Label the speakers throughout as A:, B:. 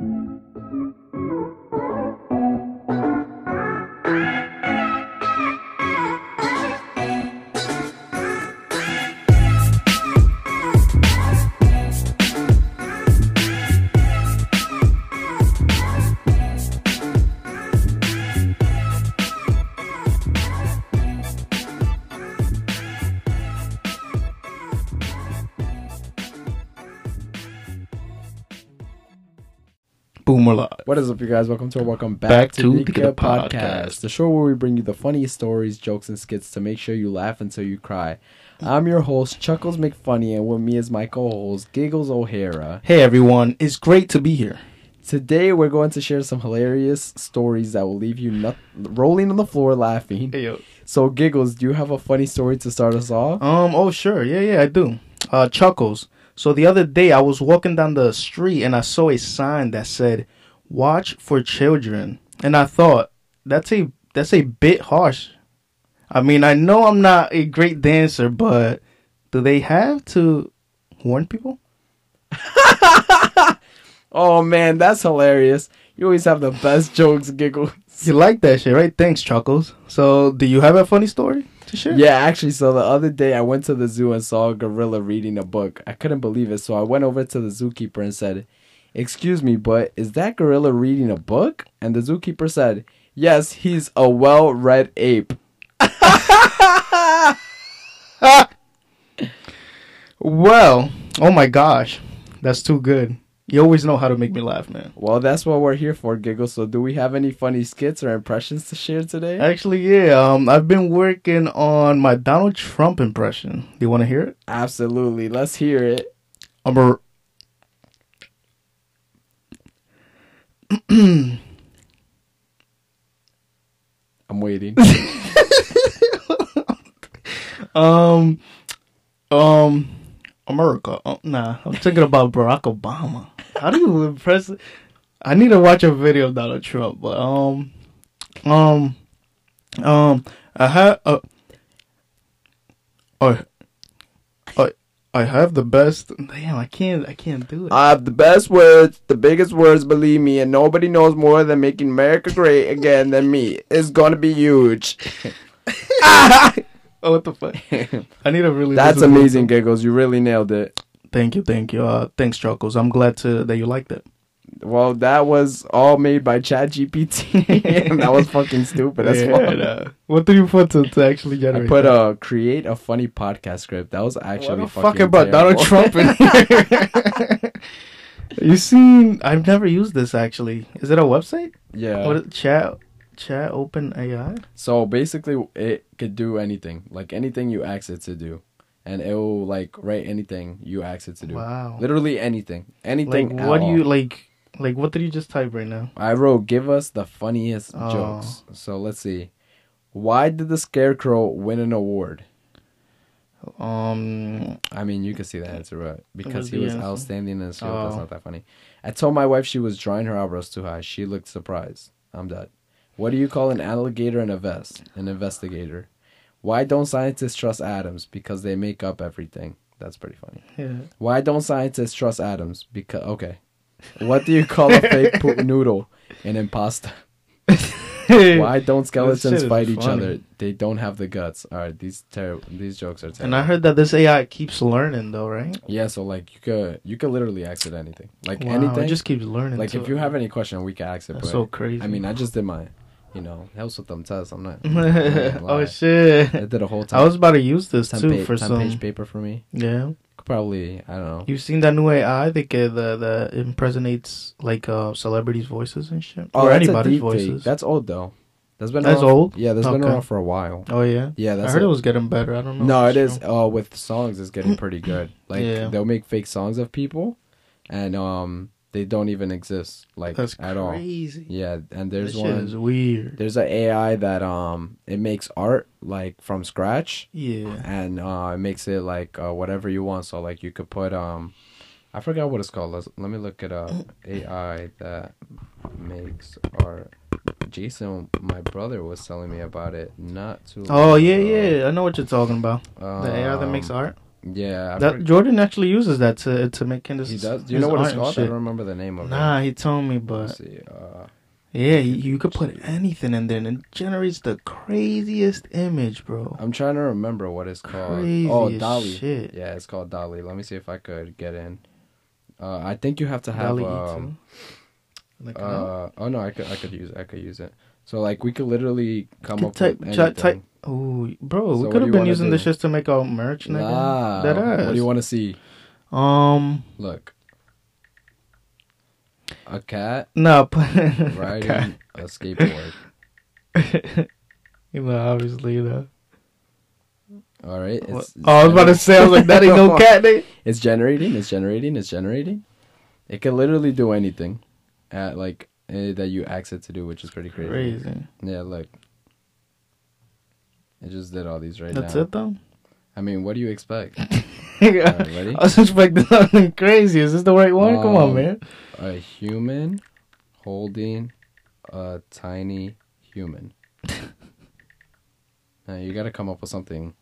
A: We're live.
B: What is up, you guys? Welcome to or welcome back,
A: Back
B: to,
A: to
B: the
A: Podcast.
B: Podcast, the show where we bring you the funniest stories, jokes, and skits to make sure you laugh until you cry. I'm your host, Chuckles McFunny, and with me is my co-host, Giggles O'Hara.
A: Hey everyone, it's great to be here.
B: Today, we're going to share some hilarious stories that will leave you nut- rolling on the floor laughing.
A: Hey, yo.
B: So, Giggles, do you have a funny story to start us off?
A: Um, oh sure, yeah, yeah, I do. Uh, Chuckles. So the other day I was walking down the street and I saw a sign that said, "Watch for children," and I thought that's a that's a bit harsh. I mean, I know I'm not a great dancer, but do they have to warn people?
B: Oh man, that's hilarious. You always have the best jokes, Giggles.
A: You like that shit, right? Thanks, Chuckles. So, do you have a funny story to share?
B: Yeah, actually, so the other day I went to the zoo and saw a gorilla reading a book. I couldn't believe it, so I went over to the zookeeper and said, Excuse me, but is that gorilla reading a book? And the zookeeper said, Yes, he's a well read ape.
A: Well, oh my gosh, that's too good. You always know how to make me laugh, man.
B: Well, that's what we're here for, Giggle. So, do we have any funny skits or impressions to share today?
A: Actually, yeah. Um, I've been working on my Donald Trump impression. Do you want to hear it?
B: Absolutely. Let's hear it.
A: I'm a.
B: I'm waiting.
A: um, um, America. Oh, nah, I'm thinking about Barack Obama. How do you impress? I need to watch a video of Donald Trump, but um, um, um, I have uh, I, I, have the best. Damn, I can't, I can't do it.
B: I have the best words, the biggest words, believe me, and nobody knows more than making America great again than me. It's gonna be huge.
A: oh, what the fuck? I need a really.
B: That's amazing. Giggles. You really nailed it.
A: Thank you, thank you. Uh, thanks, Chuckles. I'm glad to that you liked it.
B: Well, that was all made by ChatGPT. that was fucking stupid as
A: Yeah, nah. What did you put to, to actually
B: I put
A: that?
B: uh create a funny podcast script. That was actually
A: what
B: fucking
A: fuck about Donald. Trump in here? you seen? I've never used this actually. Is it a website?
B: yeah.
A: What is, chat? Chat Open AI?
B: So basically, it could do anything, like anything you ask it to do, and it will like write anything you ask it to do.
A: Wow.
B: Literally anything,
A: Like
B: anything. at
A: what do you like? Like what did you just type right now?
B: I wrote, give us the funniest
A: Oh.
B: jokes. So let's see. Why did the Scarecrow win an award?
A: Um.
B: I mean, you can see the answer, right? Because he was
A: answer?
B: outstanding in his field. That's
A: Oh.
B: not that funny. I told my wife she was drawing her eyebrows too high. She looked surprised. I'm dead. What do you call an alligator in a vest? An investigator. Why don't scientists trust atoms? Because they make up everything. That's pretty funny.
A: Yeah.
B: Why don't scientists trust atoms? Because okay. What do you call a fake poop noodle? An impasta. Why don't skeletons fight each
A: funny.
B: other? They don't have the guts. All right, these ter- these jokes are terrible.
A: And I heard that this AI keeps learning though, right?
B: Yeah, so like you could you could literally ask it anything, like
A: Wow,
B: anything.
A: It just keeps learning.
B: like if you have any question, we can ask it.
A: That's
B: but
A: so crazy.
B: I mean, I just did my, you know, helps with them tests. I'm not. I'm not
A: oh shit!
B: I did a whole time.
A: I was about to use this too for some.
B: page paper for me.
A: Yeah,
B: probably I don't know.
A: you've seen that new AI that get the that impersonates like uh celebrities' voices and shit, or
B: Oh, a
A: anybody's voices.
B: That's old though. That's been
A: That's
B: around-
A: old?
B: Yeah, that's been around for a while.
A: oh yeah,
B: Yeah, that's
A: I heard
B: it.
A: it was getting better. I don't know.
B: No, it is.
A: true.
B: Uh, with songs, it's getting pretty good. Like
A: Yeah.
B: they'll make fake songs of people, and um, they don't even exist like
A: That's
B: at all.
A: crazy.
B: Yeah, and there's
A: This shit
B: one.
A: is weird.
B: There's an AI that um it makes art like from scratch
A: Yeah.
B: and uh it makes it like uh, whatever you want. So like you could put um I forgot what it's called. Let's, let me look it up. AI that makes art. Jason, my brother was telling me about it not too.
A: Oh
B: long
A: yeah,
B: ago.
A: yeah. I know what you're talking about. The AI that makes
B: Um,
A: art.
B: Yeah, I
A: That
B: forg-
A: Jordan actually uses that to to make his.
B: he does. Do you
A: his
B: know what it's
A: art and
B: called? I
A: shit.
B: don't remember the name of it.
A: Nah, he told me, but
B: Let's see. Uh,
A: yeah, you, you could put anything in there and it generates the craziest image, bro.
B: I'm trying to remember what it's called.
A: Crazy
B: oh,
A: as
B: DALL-E.
A: shit.
B: Yeah, it's called DALL-E. Let me see if I could get in. Uh, I think you have to have.
A: DALL-E
B: Um,
A: E2. Like,
B: uh, oh no, I could I could use I could use it. So like we could literally come up
A: type-
B: with
A: type-
B: anything.
A: type- Oh, bro,
B: So
A: we could have been using
B: do?
A: this just to make our merch, nigga.
B: Nah,
A: That
B: what do you want to see?
A: Um,
B: Look, a cat
A: no,
B: riding a skateboard.
A: you know, obviously, though.
B: All right.
A: What-
B: It's,
A: Oh, I was about to say, I was like, that ain't no cat, nigga.
B: It's generating. It's generating. It's generating. It can literally do anything, at like eh, that you ask it to do, which is pretty crazy.
A: Crazy.
B: Yeah, look. It just did all these right now.
A: That's
B: now.
A: it, though.
B: I mean, what do you expect?
A: I
B: Alright, ready?
A: was expecting something crazy. Is this the right one? Come on,
B: Um,
A: man.
B: A human holding a tiny human. now you got to come up with something,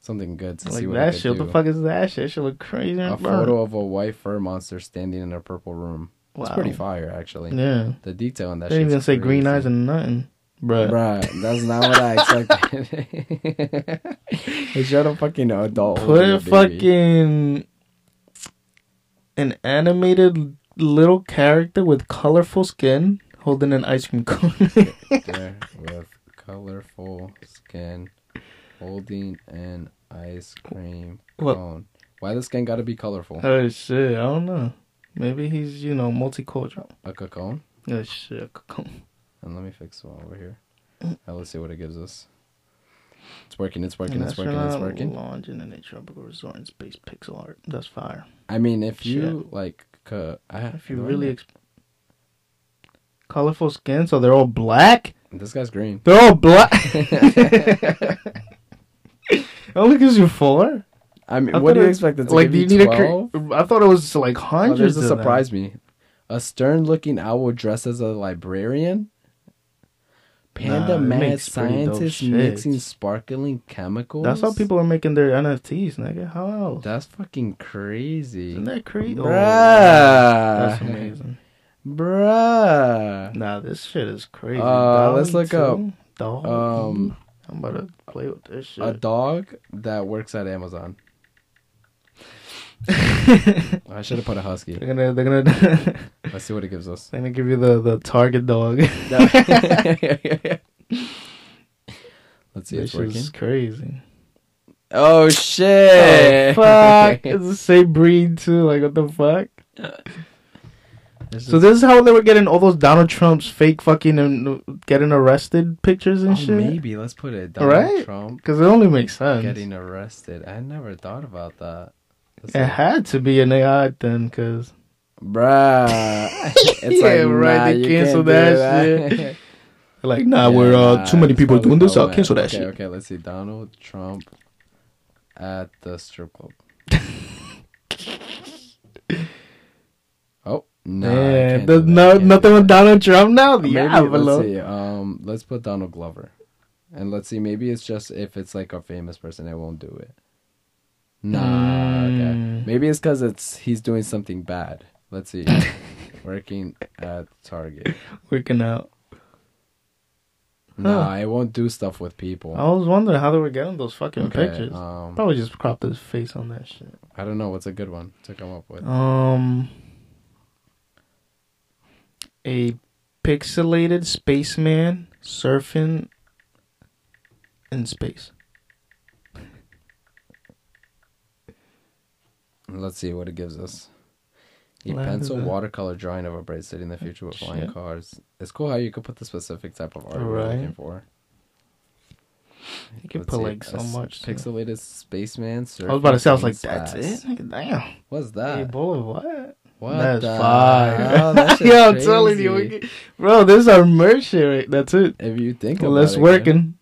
B: something good to see
A: Like
B: what
A: that shit. What the fuck is that shit? That shit look crazy.
B: A photo of a white fur monster standing in a purple room. It's pretty fire, actually.
A: Yeah.
B: The detail on that.
A: They didn't even say green eyes and nothing. Bruh.
B: Bruh, that's not what I expected. they showed a fucking adult.
A: Put
B: a
A: fucking an animated little character with colorful skin holding an ice cream cone.
B: with colorful skin holding an ice cream
A: What?
B: cone. Why the skin gotta be colorful?
A: oh shit, I don't know. Maybe he's, you know, multicultural.
B: A cone?
A: Oh shit. cone.
B: And let me fix one over here.
A: Mm.
B: Now let's see what it gives us. It's working, it's working, it's working, it's working.
A: Launch in a tropical resort in space pixel art. That's fire.
B: I mean, if you like, I,
A: If you really ex- colorful skin, so they're all black.
B: this guy's green.
A: They're all black. Only gives you four.
B: I mean,
A: I
B: what do you expect? It
A: like, do you need
B: 12?
A: a? Cre- I thought it was like
B: Oh,
A: hundreds.
B: there's a
A: of them.
B: surprise me. A stern-looking owl dressed as a librarian. Panda
A: Nah,
B: mad
A: makes pretty dope
B: scientist mixing sparkling chemicals.
A: That's how people are making their NFTs, nigga. How else?
B: That's fucking crazy,
A: Isn't that crazy?
B: Bruh.
A: Oh, that's amazing.
B: bruh.
A: Nah, this shit is crazy.
B: Uh, let's
A: DALL-E
B: look up.
A: Dog.
B: um,
A: I'm about to play with this shit.
B: A dog that works at Amazon. I should have put a husky.
A: they're gonna, they're gonna,
B: Let's see what it gives us.
A: they're gonna give you the the target dog.
B: Let's see,
A: this
B: it's
A: is crazy.
B: Oh shit!
A: Oh, fuck! It's the same breed too. Like what the fuck?
B: This
A: So
B: is-
A: this is how they were getting all those Donald Trump's fake fucking uh, and getting arrested pictures and
B: oh,
A: shit.
B: maybe let's put it. Donald
A: Right?
B: Trump
A: Because it only makes sense.
B: getting arrested. I never thought about that. Let's
A: It
B: see.
A: had to be an AI then, because
B: Bruh. It's
A: Yeah,
B: like,
A: right,
B: nah,
A: they
B: you
A: canceled
B: can't do
A: that
B: that.
A: like, nah,
B: Yeah,
A: we're uh,
B: nah,
A: too many people doing this. I'll
B: way.
A: cancel that
B: okay,
A: shit.
B: Okay, let's see. Donald Trump at the strip club. oh no! I
A: Man, there's
B: do that, I
A: no nothing with. Donald Trump now.
B: Maybe,
A: Yeah,
B: let's see. Um, let's put Donald Glover, and let's see. Maybe it's just if it's like a famous person, it won't do it. Nah. Okay.
A: Mm.
B: Maybe it's because it's he's doing something bad. Let's see. Working at Target.
A: Working out.
B: Nah, it won't do stuff with people.
A: I was wondering how they were getting those fucking
B: Okay,
A: pictures.
B: Um,
A: Probably just cropped his face on that shit.
B: I don't know what's a good one to come up with.
A: Um, a pixelated spaceman surfing in space.
B: Let's see what it gives us. A
A: Land
B: pencil
A: the-
B: watercolor drawing of a bright city in the future with flying cars. It's cool how you could put the specific type of art you're looking for.
A: You can
B: Let's
A: put
B: see,
A: like so much.
B: Pixelated spaceman.
A: I was about to say, I was like, that's it? Damn.
B: What's that?
A: Hey, bullet, what?
B: what
A: That's fire.
B: hell? That
A: Yo, I'm telling you, get- bro, this is our merch here. Right? That's it.
B: If you think
A: Well, that's
B: it,
A: working.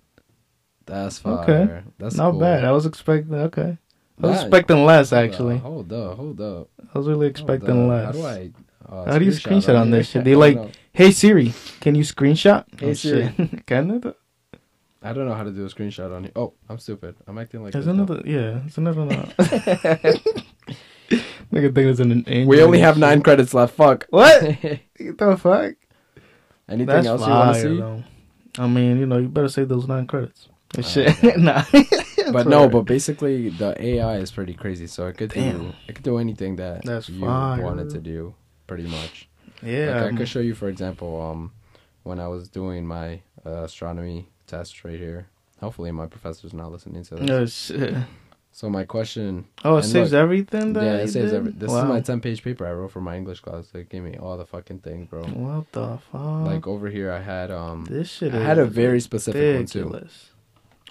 B: That's fire.
A: Okay.
B: That's
A: Not
B: cool.
A: bad. I was expecting. Okay. I was expecting less, actually.
B: Hold up, hold up.
A: I was really expecting less.
B: How do I? Uh,
A: How do you screenshot on this shit? They like-
B: know.
A: Hey Siri, can you screenshot?
B: Hey,
A: shit. can it?
B: I don't know how to do a screenshot on here. Oh, I'm stupid. I'm acting like
A: There's another. Yeah, it's another. Nigga think it's an angel.
B: We only have nine credits left. Fuck.
A: What? What the fuck?
B: Anything
A: That's
B: else you want to see?
A: though. I mean, you know, you better save those nine credits.
B: Uh,
A: shit. nah.
B: But no, but basically the AI is pretty crazy. So it could do it could do anything that
A: That's
B: you
A: fire.
B: wanted to do, pretty much.
A: yeah,
B: like I could show you, for example, um, when I was doing my uh, astronomy test right here. Hopefully, my professor's not listening to this.
A: no shit.
B: So my question,
A: Oh, it saves
B: look,
A: everything. That
B: yeah, it saves
A: did?
B: every. This
A: wow.
B: is my ten-page paper I wrote for my English class. They gave me all the fucking things, bro.
A: What the fuck?
B: Like over here, I had um,
A: this shit.
B: I
A: is
B: had a very specific one too.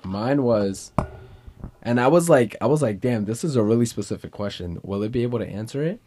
B: Mine was, and I was like, I was like, damn, this is a really specific question. Will it be able to answer it?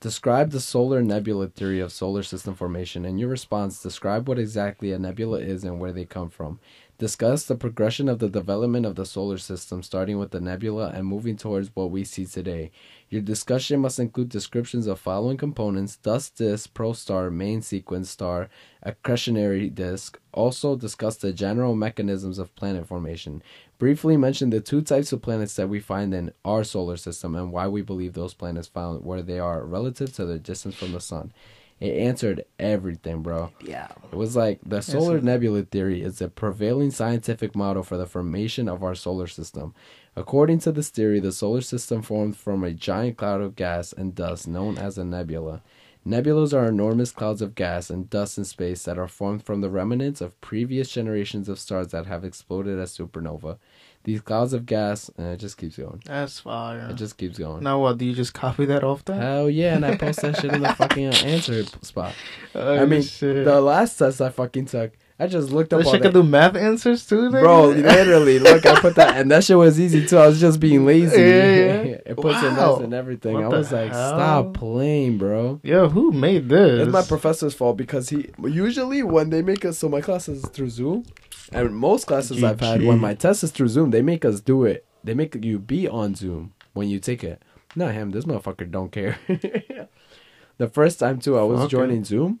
B: Describe the solar nebula theory of solar system formation. In your response, describe what exactly a nebula is and where they come from. Discuss the progression of the development of the solar system, starting with the nebula and moving towards what we see today. Your discussion must include descriptions of following components dust disk, protostar, main sequence star, accretionary disk. Also, discuss the general mechanisms of planet formation. Briefly mention the two types of planets that we find in our solar system and why we believe those planets found where they are relative to their distance from the sun. It answered everything, bro.
A: Yeah.
B: It was like the solar
A: Yes.
B: nebula theory is the prevailing scientific model for the formation of our solar system. According to this theory, the solar system formed from a giant cloud of gas and dust known as a nebula. Nebulas are enormous clouds of gas and dust in space that are formed from the remnants of previous generations of stars that have exploded as supernova. These clouds of gas, and it just keeps going.
A: That's fire.
B: It just keeps going.
A: now what? Do you just copy that off that?
B: Hell yeah, and I post that shit in the fucking answer spot.
A: Oh,
B: I mean,
A: shit.
B: The last test I fucking took, I just looked up all
A: shit can do math answers too, nigga?
B: Bro, literally, look, I put that, and that shit was easy too. I was just being lazy.
A: Yeah, yeah.
B: it puts in
A: Wow.
B: and everything.
A: What
B: I was like,
A: hell?
B: stop playing, bro.
A: Yo, who made this?
B: It's my professor's fault because he usually when they make us so my class is through Zoom, and most classes I've had when my test is through Zoom, they make us do it. They make you be on Zoom when you take it. Not him. This motherfucker don't care. the first time too, I was joining Zoom,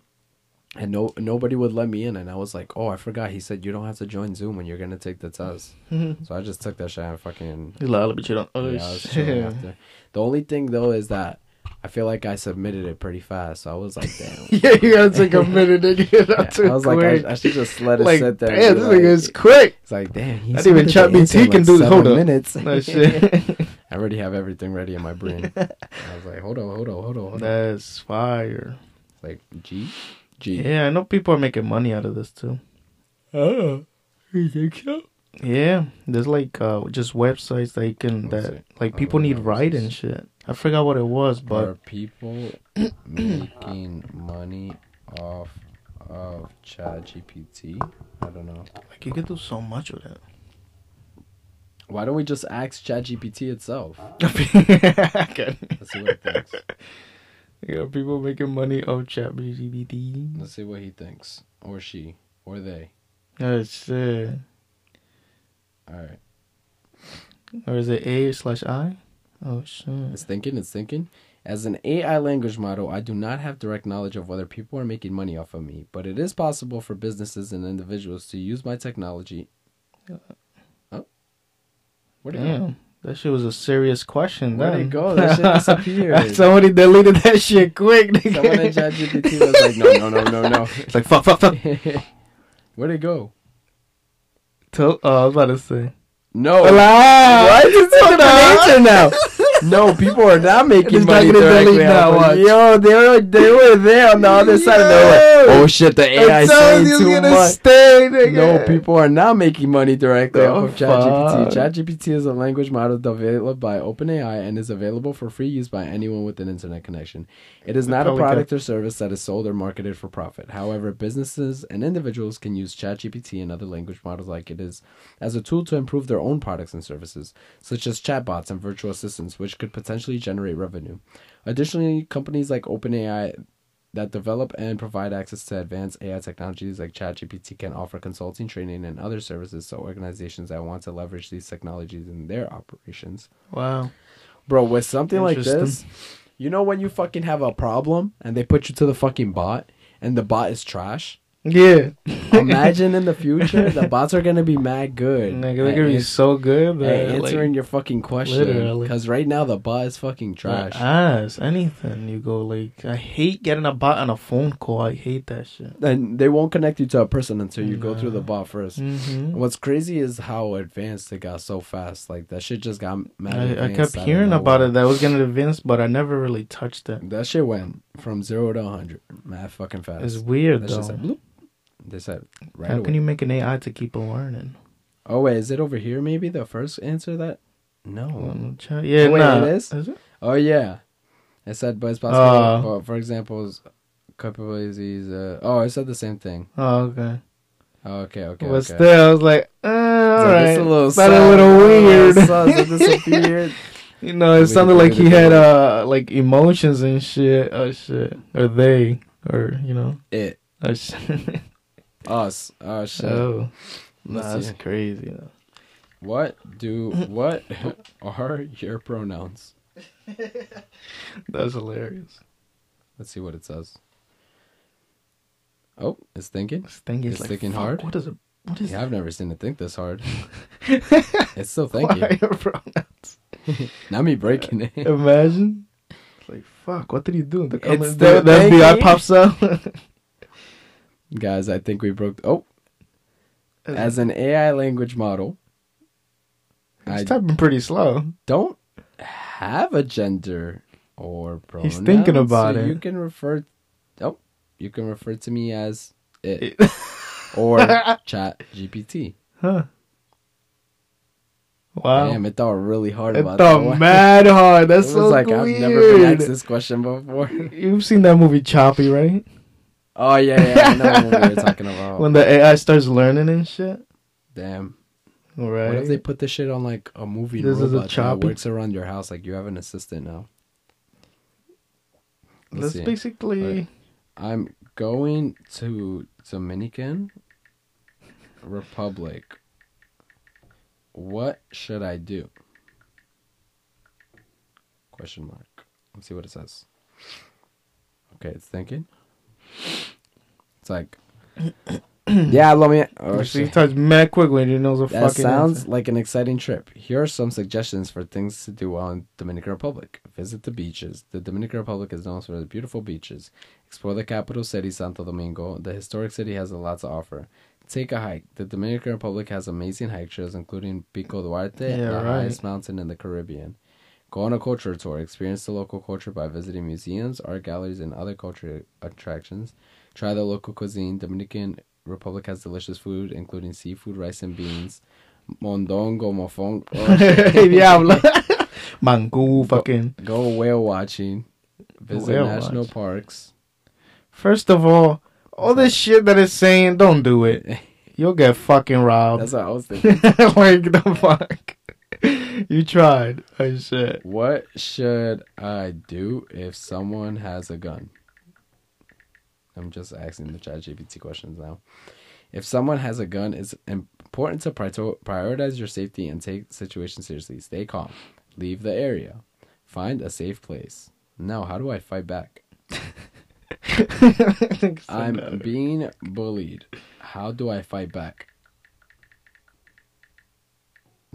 B: and no nobody would let me in, and I was like, oh, I forgot. He said you don't have to join Zoom when you're gonna take the test. So I just took that shit and fucking
A: like, but you don't. Oh,
B: yeah,
A: shit.
B: The only thing though is that I feel like I submitted it pretty fast. So I was like, damn.
A: yeah, you gotta take a minute to get
B: Yeah,
A: out too
B: I was like. I, I should just let it
A: like,
B: sit there. and
A: damn, this
B: like-
A: nigga is quick.
B: It's like, damn, he
A: Not even
B: submitted the
A: ChatGPT
B: answer
A: can do-
B: seven
A: hold up.
B: minutes.
A: That shit.
B: I already have everything ready in my brain. I was like, hold on, hold on, hold on, hold on.
A: That's fire.
B: It's like G, G.
A: Yeah, I know people are making money out of this too.
B: Oh, you think so?
A: Yeah, there's like uh just websites that you can
B: Let's
A: that
B: see.
A: like people
B: don't
A: need
B: know.
A: writing shit. I forgot what it was, but
B: Are people making money off of ChatGPT? I don't know.
A: like you can do so much with it.
B: Why don't we just ask ChatGPT itself?
A: Okay.
B: Let's see what it thinks.
A: Yeah, people making money off ChatGPT.
B: Let's see what he thinks, or she, or they.
A: Oh shit.
B: All right,
A: Or is it A slash I? Oh shit.
B: it's thinking. It's thinking. As an AI language model, I do not have direct knowledge of whether people are making money off of me, but it is possible for businesses and individuals to use my technology. Oh, where'd it go?
A: Damn. That shit was a serious question.
B: Where'd
A: then.
B: it go? That shit disappeared.
A: Somebody deleted that shit quick. nigga.
B: Someone in ChatGPT was like, no, no, no, no, no.
A: It's like fuck, fuck, fuck.
B: Where'd it go?
A: Tell, oh, I was about to say.
B: No.
A: Wow.
B: What? It's a different answer now. No, people are not making
A: It's not
B: money
A: gonna
B: directly
A: now, watch.
B: Yo, they were they were there on the other side, and they were like, "Oh shit, the AI is saying too much."
A: Stay.
B: No, people are not making money directly
A: Oh,
B: off of ChatGPT. ChatGPT is a language model developed by OpenAI and is available for free use by anyone with an internet connection. It is not a product or service that is sold or marketed for profit. However, businesses and individuals can use ChatGPT and other language models like it is as a tool to improve their own products and services, such as chatbots and virtual assistants, which could potentially generate revenue. Additionally, companies like OpenAI that develop and provide access to advanced AI technologies like ChatGPT can offer consulting, training, and other services to organizations that want to leverage these technologies in their operations.
A: Wow.
B: Bro, with something like this, you know when you fucking have a problem and they put you to the fucking bot and the bot is trash
A: Yeah.
B: Imagine in the future, the bots are gonna be mad good.
A: Nigga, they're gonna be so good.
B: an-
A: That,
B: at answering
A: like,
B: your fucking question. Because right now the bot is fucking trash.
A: Ass, anything you go like. I hate getting a bot on a phone call. I hate that shit.
B: and they won't connect you to a person until you go through the
A: Nah.
B: bot 1st
A: Mm-hmm.
B: What's crazy is how advanced it got so fast. Like that shit just got mad.
A: I, I kept
B: out
A: hearing about
B: nowhere.
A: it that was gonna advance, but I never really touched it.
B: That shit went from zero to hundred, mad fucking fast.
A: It's weird
B: That
A: though.
B: They said right
A: How
B: away.
A: can you make an AI to keep on learning?
B: Oh wait, is it over here? Maybe the first answer that. No.
A: Yeah,
B: Oh, wait,
A: nah.
B: it is?
A: it?
B: Oh yeah, it said, but it's possible.
A: Uh.
B: or, for example, capabilities. Uh, oh, it said the same thing.
A: Oh, okay.
B: Oh, okay, okay,
A: but
B: okay.
A: still, I was like, uh, all
B: So
A: right.
B: It's a little, sad.
A: a little
B: Oh,
A: weird.
B: it disappeared.
A: you know, it sounded like he had uh like emotions and shit. Oh shit, or they, or you know,
B: it
A: oh shit.
B: us. Oh shit.
A: oh, nah, that's crazy. Though.
B: What do what are your pronouns?
A: That's hilarious.
B: Let's see what it says. Oh, it's thinking.
A: Thing is
B: It's
A: like
B: thinking
A: fuck,
B: hard?
A: What is it? What is
B: Yeah, I've never seen it think this hard. It's still thinking.
A: Why your pronouns?
B: Not me breaking it.
A: Imagine. It's like fuck. What did he do? The,
B: It's
A: comment, the, the FBI
B: thinking?
A: pops up.
B: Guys, I think we broke. Oh, as an AI language model,
A: He's
B: I
A: typing pretty slow.
B: don't have a gender or pronoun.
A: He's thinking about
B: so
A: it.
B: You can refer. Oh, you can refer to me as it or Chat GPT.
A: Huh. Wow.
B: Damn, it thought really hard
A: it
B: about that
A: thought
B: one.
A: mad hard. That's
B: it
A: so
B: like
A: weird.
B: I've never been asked this question before.
A: You've seen that movie Chappie, right?
B: Oh yeah, yeah, I know what we were talking about.
A: When the AI starts learning and shit.
B: Damn.
A: Right.
B: What if they put this shit on like a movie
A: This is a
B: robot that works around your house? Like you have an assistant now. Let's
A: That's
B: see.
A: basically.
B: I'm going to Dominican Republic. What should I do? Question mark. Let's see what it says. Okay, it's thinking. It's like, yeah, let me. Oh,
A: she
B: shit.
A: types mad quick when he knows a
B: That
A: fucking.
B: sounds
A: answer.
B: like an exciting trip. Here are some suggestions for things to do while in Dominican Republic. Visit the beaches. The Dominican Republic is known for the beautiful beaches. Explore the capital city, Santo Domingo. The historic city has a lot to offer. Take a hike. The Dominican Republic has amazing hike trails, including Pico Duarte,
A: Yeah,
B: the
A: right.
B: highest mountain in the Caribbean. Go on a culture tour. Experience the local culture by visiting museums, art galleries, and other cultural attractions. Try the local cuisine. Dominican Republic has delicious food, including seafood, rice and beans, mondongo, mofong.
A: Oh, hey, diablo. Mangú, fucking.
B: Go whale watching. Visit
A: Whale
B: national
A: watch.
B: parks.
A: First of all, all this shit that it's saying, don't do it. You'll get fucking robbed.
B: That's what I was thinking.
A: like the fuck. you tried. Oh shit.
B: what should I do if someone has a gun? I'm just asking the chat GPT questions now. If someone has a gun, it's important to prioritize your safety and take the situation seriously. Stay calm. Leave the area. Find a safe place. Now, how do I fight back? I'm being bullied. How do I fight back?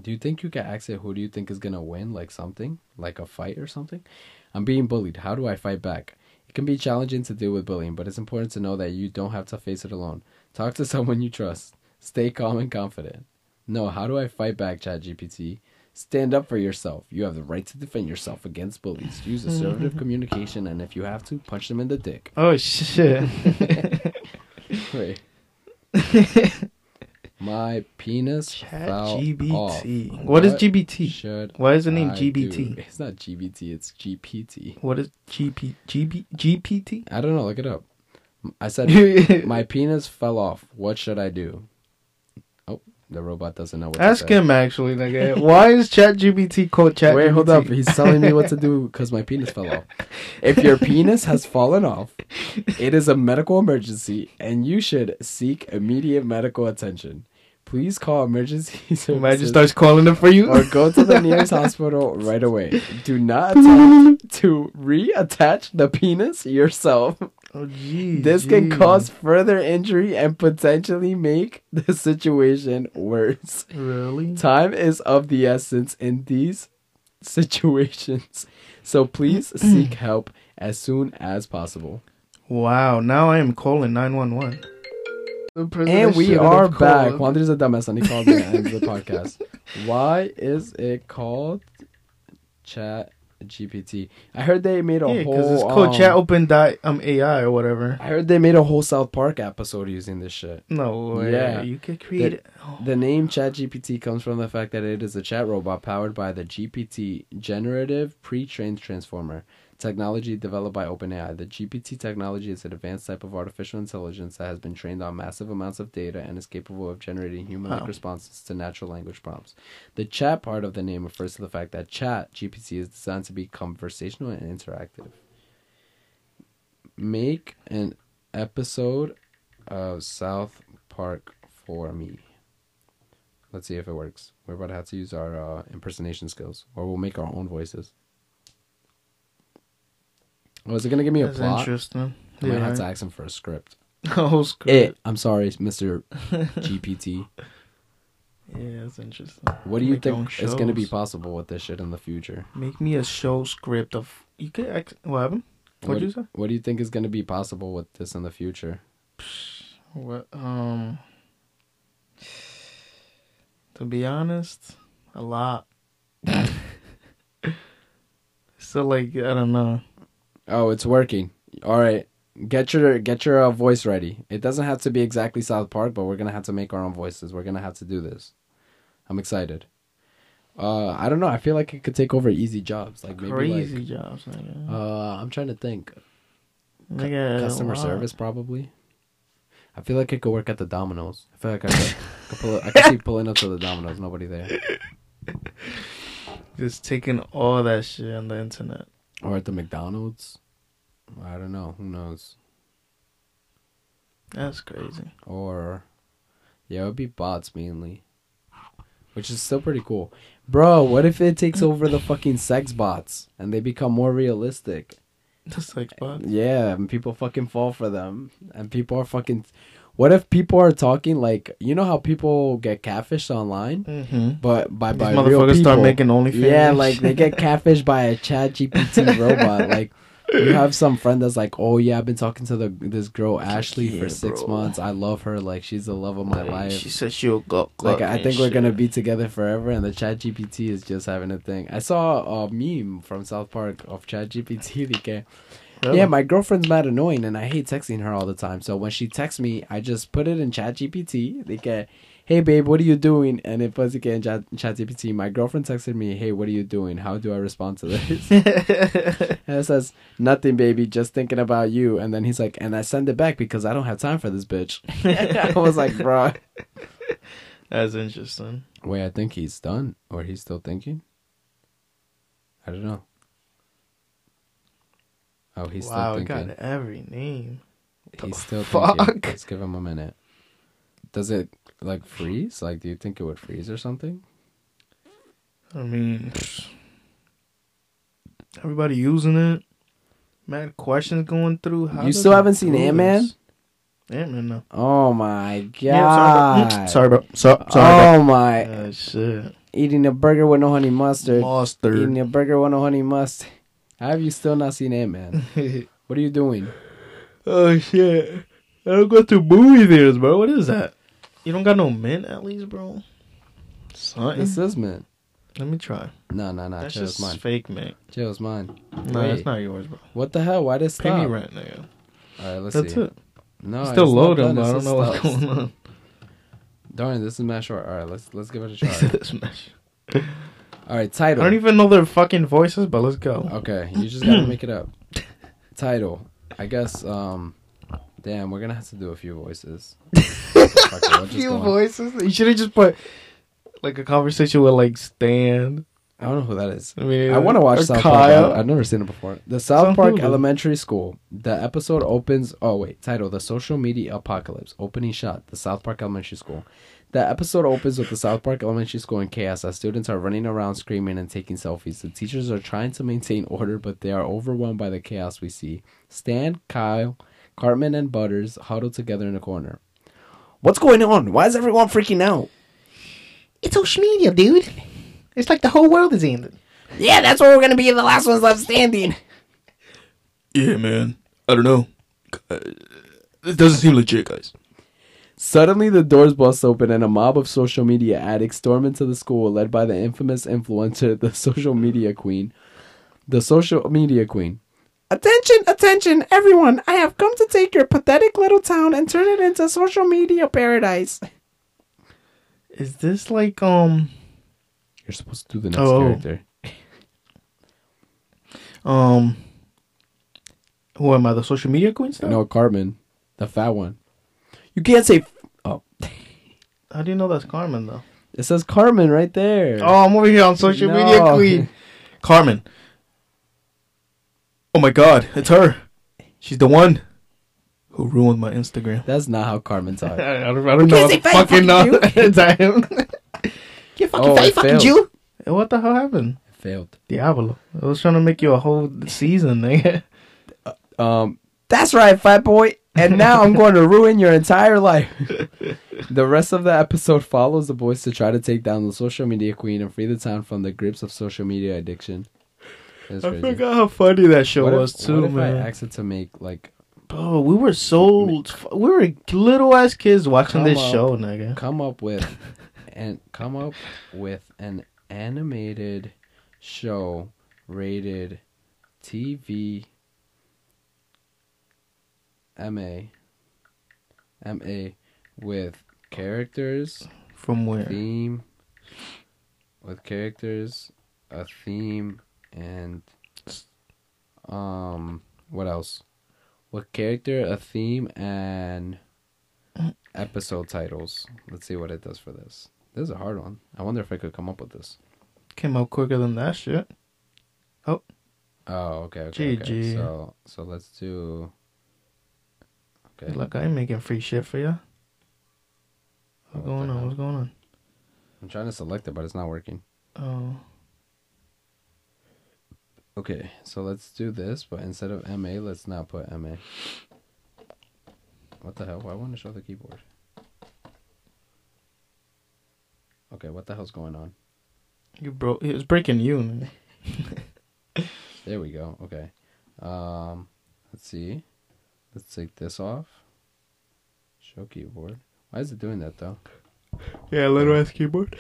B: Do you think you can ask it who do you think is gonna win, like something? Like a fight or something? I'm being bullied. How do I fight back? It can be challenging to deal with bullying, but it's important to know that you don't have to face it alone. Talk to someone you trust. Stay calm and confident. No, how do I fight back, ChatGPT? Stand up for yourself. You have the right to defend yourself against bullies. Use assertive communication, and if you have to, punch them in the dick.
A: Oh shit.
B: Wait. My penis
A: Chat
B: fell off.
A: GBT. What is GBT?
B: Should
A: Why is the name
B: I
A: GBT?
B: do? It's not GBT. It's GPT.
A: What is GP GB GPT?
B: I don't know. Look it up. I said my penis fell off. What should I do? The robot doesn't know what
A: Ask him actually, nigga. Why is ChatGPT called Chat?
B: Wait, hold up. He's telling me what to do because my penis fell off. If your penis has fallen off, it is a medical emergency and you should seek immediate medical attention. Please call emergency services.
A: Imagine starts calling them for you.
B: or go to the nearest hospital right away. Do not attempt to reattach the penis yourself.
A: oh, geez,
B: This can cause further injury and potentially make the situation worse.
A: Really?
B: Time is of the essence in these situations. So please seek help as soon as possible.
A: Wow. Now I am calling nine one one.
B: And we are back. Is a dumbass and he called me and the podcast. Why is it called Chat GPT? I heard they made a
A: Yeah,
B: whole.
A: because it's called
B: um,
A: Chat Open Dot um AI or whatever.
B: I heard they made a whole South Park episode using this shit.
A: No way.
B: Yeah.
A: You could create. oh.
B: The name Chat GPT comes from the fact that it is a chat robot powered by the GPT generative pre-trained transformer technology developed by OpenAI. The GPT technology is an advanced type of artificial intelligence that has been trained on massive amounts of data and is capable of generating human-like
A: Wow.
B: responses to natural language prompts. The chat part of the name refers to the fact that Chat GPT is designed to be conversational and interactive. Make an episode of South Park for me. Let's see if it works. We're about to have to use our uh, impersonation skills, or we'll make our own voices. Is it gonna give me a
A: That's
B: plot?
A: interesting.
B: I might have to ask him for a script.
A: Oh, script.
B: It. I'm sorry, Mr. GPT.
A: Yeah, that's interesting.
B: What do you
A: Make
B: think is gonna be possible with this shit in the future?
A: Make me a show script of. You could. Ex- what happened? What'd
B: what,
A: you say?
B: What do you think is gonna be possible with this in the future?
A: What? Um. To be honest, a lot. so like I don't know.
B: Oh, it's working. All right, get your get your uh, voice ready. It doesn't have to be exactly South Park, but we're gonna have to make our own voices. We're gonna have to do this. I'm excited. Uh, I don't know. I feel like it could take over easy jobs, like maybe
A: Crazy
B: like.
A: jobs, nigga.
B: Uh, I'm trying to think.
A: Nigga,
B: Customer service, probably. I feel like it could work at the Domino's. I feel like I could, could pull, I could see pulling up to the Domino's, nobody there,
A: Just taking all that shit on the internet.
B: Or at the McDonald's. I don't know. Who knows?
A: That's crazy.
B: Or, yeah, it would be bots mainly, which is still pretty cool, bro. What if it takes over the fucking sex bots and they become more realistic?
A: The sex bot.
B: Yeah, and people fucking fall for them, and people are fucking. What if people are talking like you know how people get catfished online,
A: Mm-hmm.
B: but by
A: These
B: by real
A: motherfuckers
B: people?
A: start making OnlyFans.
B: yeah, like they get catfished by a Chat GPT robot. Like you have some friend that's like, oh yeah, I've been talking to the this girl Ashley
A: Yeah,
B: for six
A: bro.
B: months. I love her. Like she's the love of my
A: Like,
B: life.
A: She said she'll go.
B: like I think we're gonna be together forever, and the Chat GPT is just having a thing. I saw a meme from South Park of Chat GPT.
A: Really?
B: yeah, my girlfriend's mad annoying, and I hate texting her all the time. So when she texts me, I just put it in Chat GPT. They get, hey babe, what are you doing? And it puts it in Chat GPT. My girlfriend texted me, hey, what are you doing? How do I respond to this? and it says, nothing, baby, just thinking about you. And then he's like, and I send it back because I don't have time for this bitch. I was like, bro.
A: That's interesting.
B: Wait, I think he's done, or he's still thinking. I don't know. Oh, he's
A: wow,
B: still thinking.
A: got every name.
B: He's still
A: fuck?
B: thinking. Let's give him a minute. Does it like freeze? Like, do you think it would freeze or something?
A: I mean, everybody using it. Mad questions going through. How
B: You still haven't seen
A: do
B: Ant-Man?
A: this? Ant-Man, no.
B: Oh my god!
A: Yeah, sorry, bro. Sorry, bro. So, sorry,
B: oh my!
A: bro. Shit.
B: Eating a burger with no honey mustard.
A: Mustard.
B: Eating a burger with no honey mustard. How have you still not seen Ant Man? What are you doing?
A: oh shit! I don't go to movie theaters, bro. What is that? You don't got no mint at least, bro. Something.
B: This is mint.
A: Let me try.
B: No, no, no.
A: That's
B: Chill, it's
A: just
B: mine.
A: fake mint.
B: Chill, it's mine.
A: No,
B: Wait.
A: that's not yours, bro.
B: What the hell? Why did it
A: Pay me
B: stop?
A: rent, nigga.
B: All right, let's
A: That's
B: see.
A: That's it.
B: No,
A: It's
B: it's
A: still
B: not
A: loading, but I don't know what's going on.
B: Darn, this is mad short. All right, let's let's give it a try.
A: This mesh.
B: All right, title.
A: I don't even know their fucking voices, but let's go.
B: Okay, you just gotta make it up. Title. I guess. Um. Damn, we're gonna have to do a few voices. We'll
A: Few voices. You should have just put like a conversation with like Stan
B: I don't know who that is.
A: I mean,
B: I want to watch South
A: Kyle.
B: Park. I- I've never seen it before. The South
A: on
B: Park
A: Hulu.
B: Elementary School. The episode opens. Oh wait, title: The Social Media Apocalypse. Opening shot: The South Park Elementary School. The episode opens with the South Park Elementary School in chaos as students are running around screaming and taking selfies. The teachers are trying to maintain order, but they are overwhelmed by the chaos we see. Stan, Kyle, Cartman, and Butters huddle together in a corner. What's going on? Why is everyone freaking out?
A: It's social media, dude. It's like the whole world is ending.
B: Yeah, that's where we're gonna be the last ones left standing.
C: Yeah, man. I don't know. Uh, It doesn't seem legit, guys.
B: Suddenly, the doors bust open and a mob of social media addicts storm into the school, led by the infamous influencer, the social media queen. The social media queen. Attention, attention, everyone! I have come to take your pathetic little town and turn it into social media paradise.
A: Is this like um
B: You're supposed to do the next
A: Oh.
B: character.
A: um who am I? The social media queen still?
B: No, Carmen, the fat one. You can't say.
A: How do you know that's Carmen though?
B: it says Carmen right there.
A: Oh, I'm over here on social media queen.
C: Carmen. Oh my god, it's her. She's the one who ruined my Instagram.
B: That's not how Carmen
A: I
B: talks.
A: don't, I don't know.
B: say
A: what the fucking know. Damn.
B: You fucking,
A: Oh,
B: you fucking
A: failed.
B: Jew.
A: what the hell happened?
B: Failed.
A: Diablo. I was trying to make you a whole season, nigga.
B: Um, that's right, fat boy. And now I'm going to ruin your entire life. the rest of the episode follows the boys to try to take down the social media queen and free the town from the grips of social media addiction.
A: I forgot how funny that show
B: What if,
A: was too,
B: what if. I asked it to make like
A: Bro, we were so we were little ass kids watching this
B: up.
A: show, nigga.
B: come up with and come up with an animated show rated TV MA MA with characters
A: From where?
B: theme with characters a theme and um what else with character a theme and episode titles let's see what it does for this this is a hard one i wonder if i could come up with this
A: Came out quicker than that shit.
B: oh oh okay, okay.
A: GG.
B: so so let's do okay
A: Look, I ain't making free shit for you.
B: Oh,
A: What's
B: what
A: going on? What's going on?
B: i'm trying to select it but it's not working
A: Oh,
B: okay so let's do this but instead of ma let's not put ma what the hell why won't it show the keyboard okay what the hell's going on
A: you broke. It was breaking you.
B: There we go. Okay. Um, let's see. Let's take this off. Show keyboard. Why is it doing that though?
A: Yeah, little ass keyboard.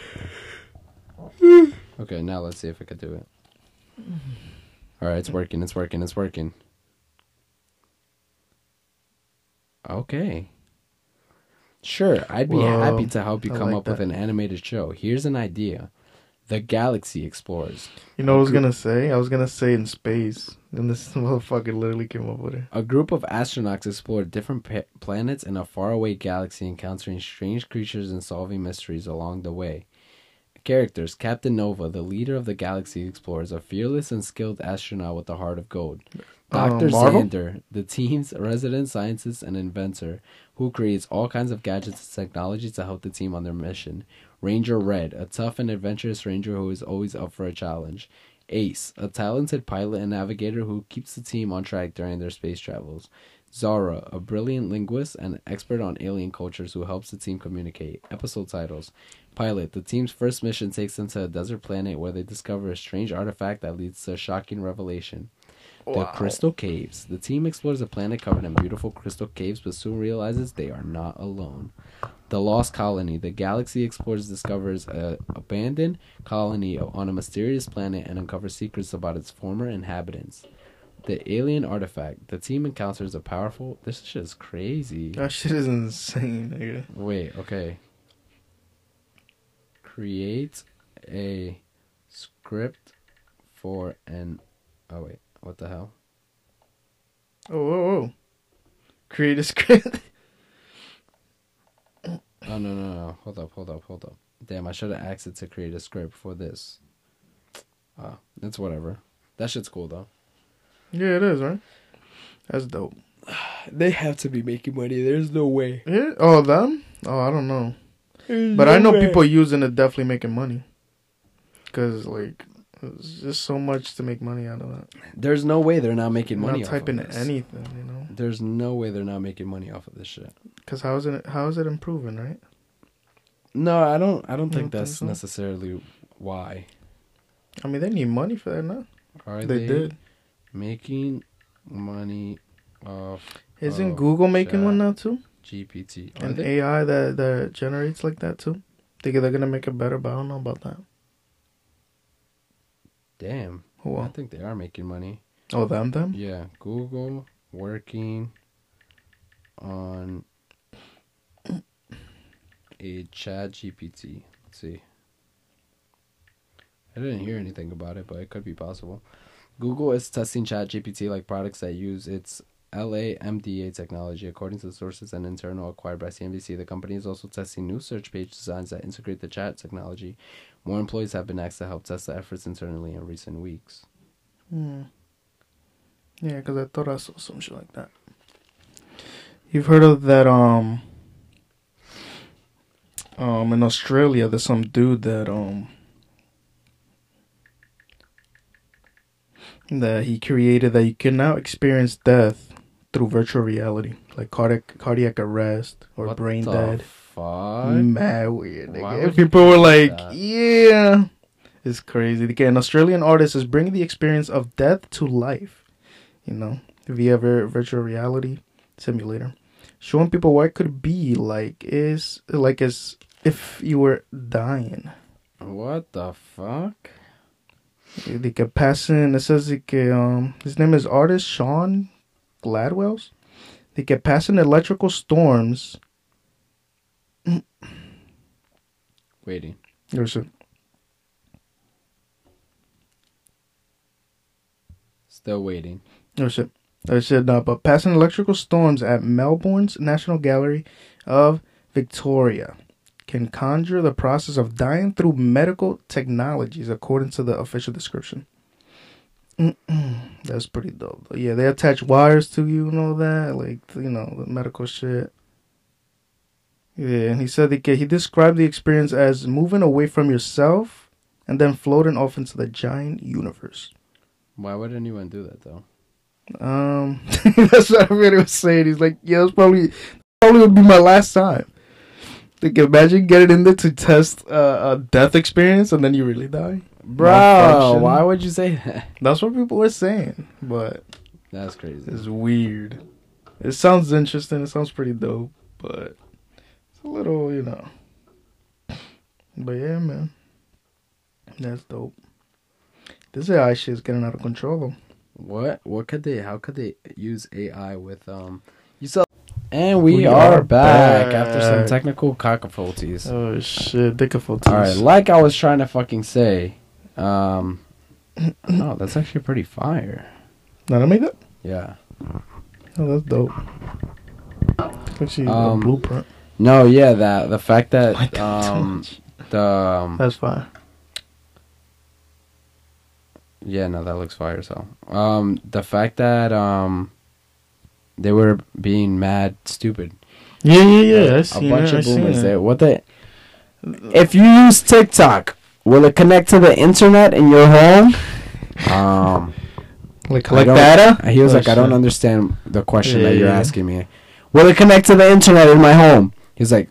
B: Okay, now let's see if I could do it. All right, it's working. It's working. It's working. Okay. Sure, I'd be
A: Whoa,
B: happy to help you
A: I
B: come
A: like
B: up with an animated show. Here's an idea. The Galaxy Explorers.
A: You know what I was gonna say? I was gonna say in space, and this motherfucker literally came up with it.
B: A group of astronauts explore different pa- planets in a faraway galaxy, encountering strange creatures and solving mysteries along the way. Characters Captain Nova, the leader of the Galaxy Explorers, a fearless and skilled astronaut with a heart of gold.
A: Uh,
B: Dr. Xander, the team's resident scientist and inventor, who creates all kinds of gadgets and technology to help the team on their mission. Ranger Red, a tough and adventurous ranger who is always up for a challenge. Ace, a talented pilot and navigator who keeps the team on track during their space travels. Zara, a brilliant linguist and expert on alien cultures who helps the team communicate. Episode titles Pilot, the team's first mission takes them to a desert planet where they discover a strange artifact that leads to a shocking revelation. The Crystal Caves. The team explores a planet covered in beautiful crystal caves, but soon realizes they are not alone. The Lost Colony. The Galaxy Explorers discovers a abandoned colony on a mysterious planet and uncovers secrets about its former inhabitants. The Alien Artifact. The team encounters a powerful. This shit is crazy.
A: That shit is insane, nigga.
B: Wait, okay. Create a script for an. Oh, wait. What the hell?
A: Oh, oh, oh. Create a script.
B: Oh no no no! Hold up, hold up, hold up. Damn, I should have asked it to create a script for this. Ah, It's whatever. That shit's cool though.
A: Yeah, it is, right? That's dope.
B: They have to be making money. There's no way.
A: Yeah. Oh, them? Oh, I don't know. But I know people using it definitely making money. Cause like, it's just so much to make money out of that.
B: There's no way they're not making
A: Not
B: money. off of
A: typing
B: this.
A: anything, you know.
B: There's no way they're not making money off of this shit.
A: Cause how is it? How is it improving, right?
B: No, I don't. I don't think
A: don't
B: that's
A: think so?
B: necessarily why.
A: I mean, they need money for that now.
B: Are
A: they,
B: they,
A: did.
B: making money off
A: Isn't
B: Oh,
A: Google making one now too?
B: GPT? Are
A: An
B: they?
A: AI that that generates like that too. Think they're gonna make it better, but I don't know about that.
B: Damn,
A: Oh,
B: I think they are making money.
A: oh them them.
B: Yeah, Google working on a Chat GPT. Let's see. I didn't hear anything about it, but it could be possible. Google is testing Chat GPT like products that use its LaMDA technology, according to the sources and internal acquired by CNBC. The company is also testing new search page designs that integrate the chat technology. More employees have been asked to help test the efforts internally in recent weeks.
A: Hmm. Yeah, because I thought I saw some shit like that. You've heard of that? Um. Um, in Australia, there's some dude that um. That he created that you can now experience death through virtual reality, like cardiac cardiac arrest or
B: What
A: brain dead.
B: Fuck.
A: Mad weird. Nigga. People were like,
B: that?
A: "Yeah, it's crazy." Again, an Australian artist is bringing the experience of death to life. You know, via vir- virtual reality simulator, showing people what it could be like is like as if you were dying.
B: What the fuck?
A: They can pass in. It says can, um, his name is artist Shaun Gladwell's. They can pass in electrical storms.
B: Waiting.
A: There's a
B: Still waiting.
A: Oh shit. I said no, but passing electrical storms at Melbourne's National Gallery of Victoria can conjure the process of dying through medical technologies, according to the official description. Mm-mm. That's pretty dope. Though. Yeah, they attach wires to you and all that, like you know the medical shit. Yeah, and he said he he described the experience as moving away from yourself and then floating off into the giant universe.
B: Why would anyone do that though?
A: Um, that's what I really was saying. He's like, yeah, that's probably probably would be my last time. Like, imagine getting in there to test uh, a death experience and then you really die.
B: Bro, why would you say that?
A: That's what people were saying, but
B: That's crazy.
A: it's weird. It sounds interesting. It sounds pretty dope, but a little, you know. But yeah, man, that's dope. This AI shit is getting out of control. though.
B: What? What could they? How could they use AI with um? You saw. And we,
A: We
B: are,
A: are
B: back, after some technical cockafolties.
A: Oh shit, Dickafull
B: All right, like I was trying to fucking say, um, oh, that's actually pretty fire.
A: Did I make that?
B: Yeah.
A: Oh, that's dope. Actually,
B: Um,
A: a blueprint.
B: No, yeah, that the fact that
A: Like that too
B: um the um,
A: That's fine.
B: Yeah, no, that looks fire as hell. Um, the fact that um, they were being mad stupid.
A: Yeah, yeah, yeah. I
B: a
A: seen
B: bunch
A: it,
B: of
A: seen
B: boomers there. What the? If you use TikTok, will it connect to the internet in your home? Um,
A: Like
B: I
A: collect data.
B: he was
A: Oh,
B: like, I don't understand the question
A: Yeah,
B: that you're
A: yeah.
B: asking me. Will it connect to the internet in my home? He's like,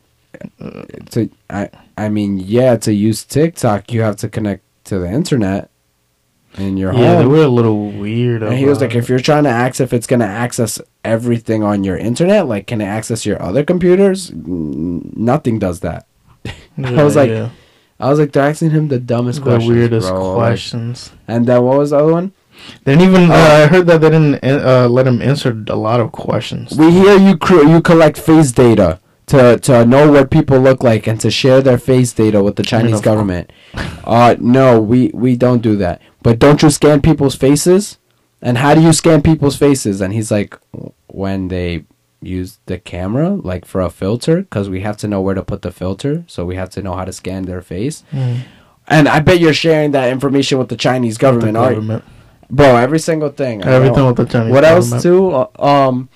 B: to I I mean, yeah, to use TikTok, you have to connect to the internet in your
A: Yeah, they
B: home.
A: were a little weird.
B: And he was like, if you're trying to access, if it's gonna access everything on your internet, like, can it access your other computers? Nothing does that.
A: it.
B: I was like,
A: yeah.
B: I was like, they're asking him the dumbest
A: the
B: questions,
A: weirdest
B: bro. Like,
A: questions.
B: and then what was the other one?
A: They didn't even.
B: Oh.
A: Uh, I heard that they didn't uh, let him answer a lot of questions.
B: We hear you cr- you collect face data to to know what people look like and to share their face data with the Chinese government. Uh, no, we we don't do that. But don't you scan people's faces? And how do you scan people's faces? And he's like, when they use the camera, like for a filter, because we have to know where to put the filter, so we have to know how to scan their face.
A: Mm.
B: And I bet you're sharing that information with the Chinese government,
A: The
B: aren't you?
A: government.
B: Bro, every single thing.
A: Everything with the Chinese.
B: What else
A: government.
B: too? Uh, Um,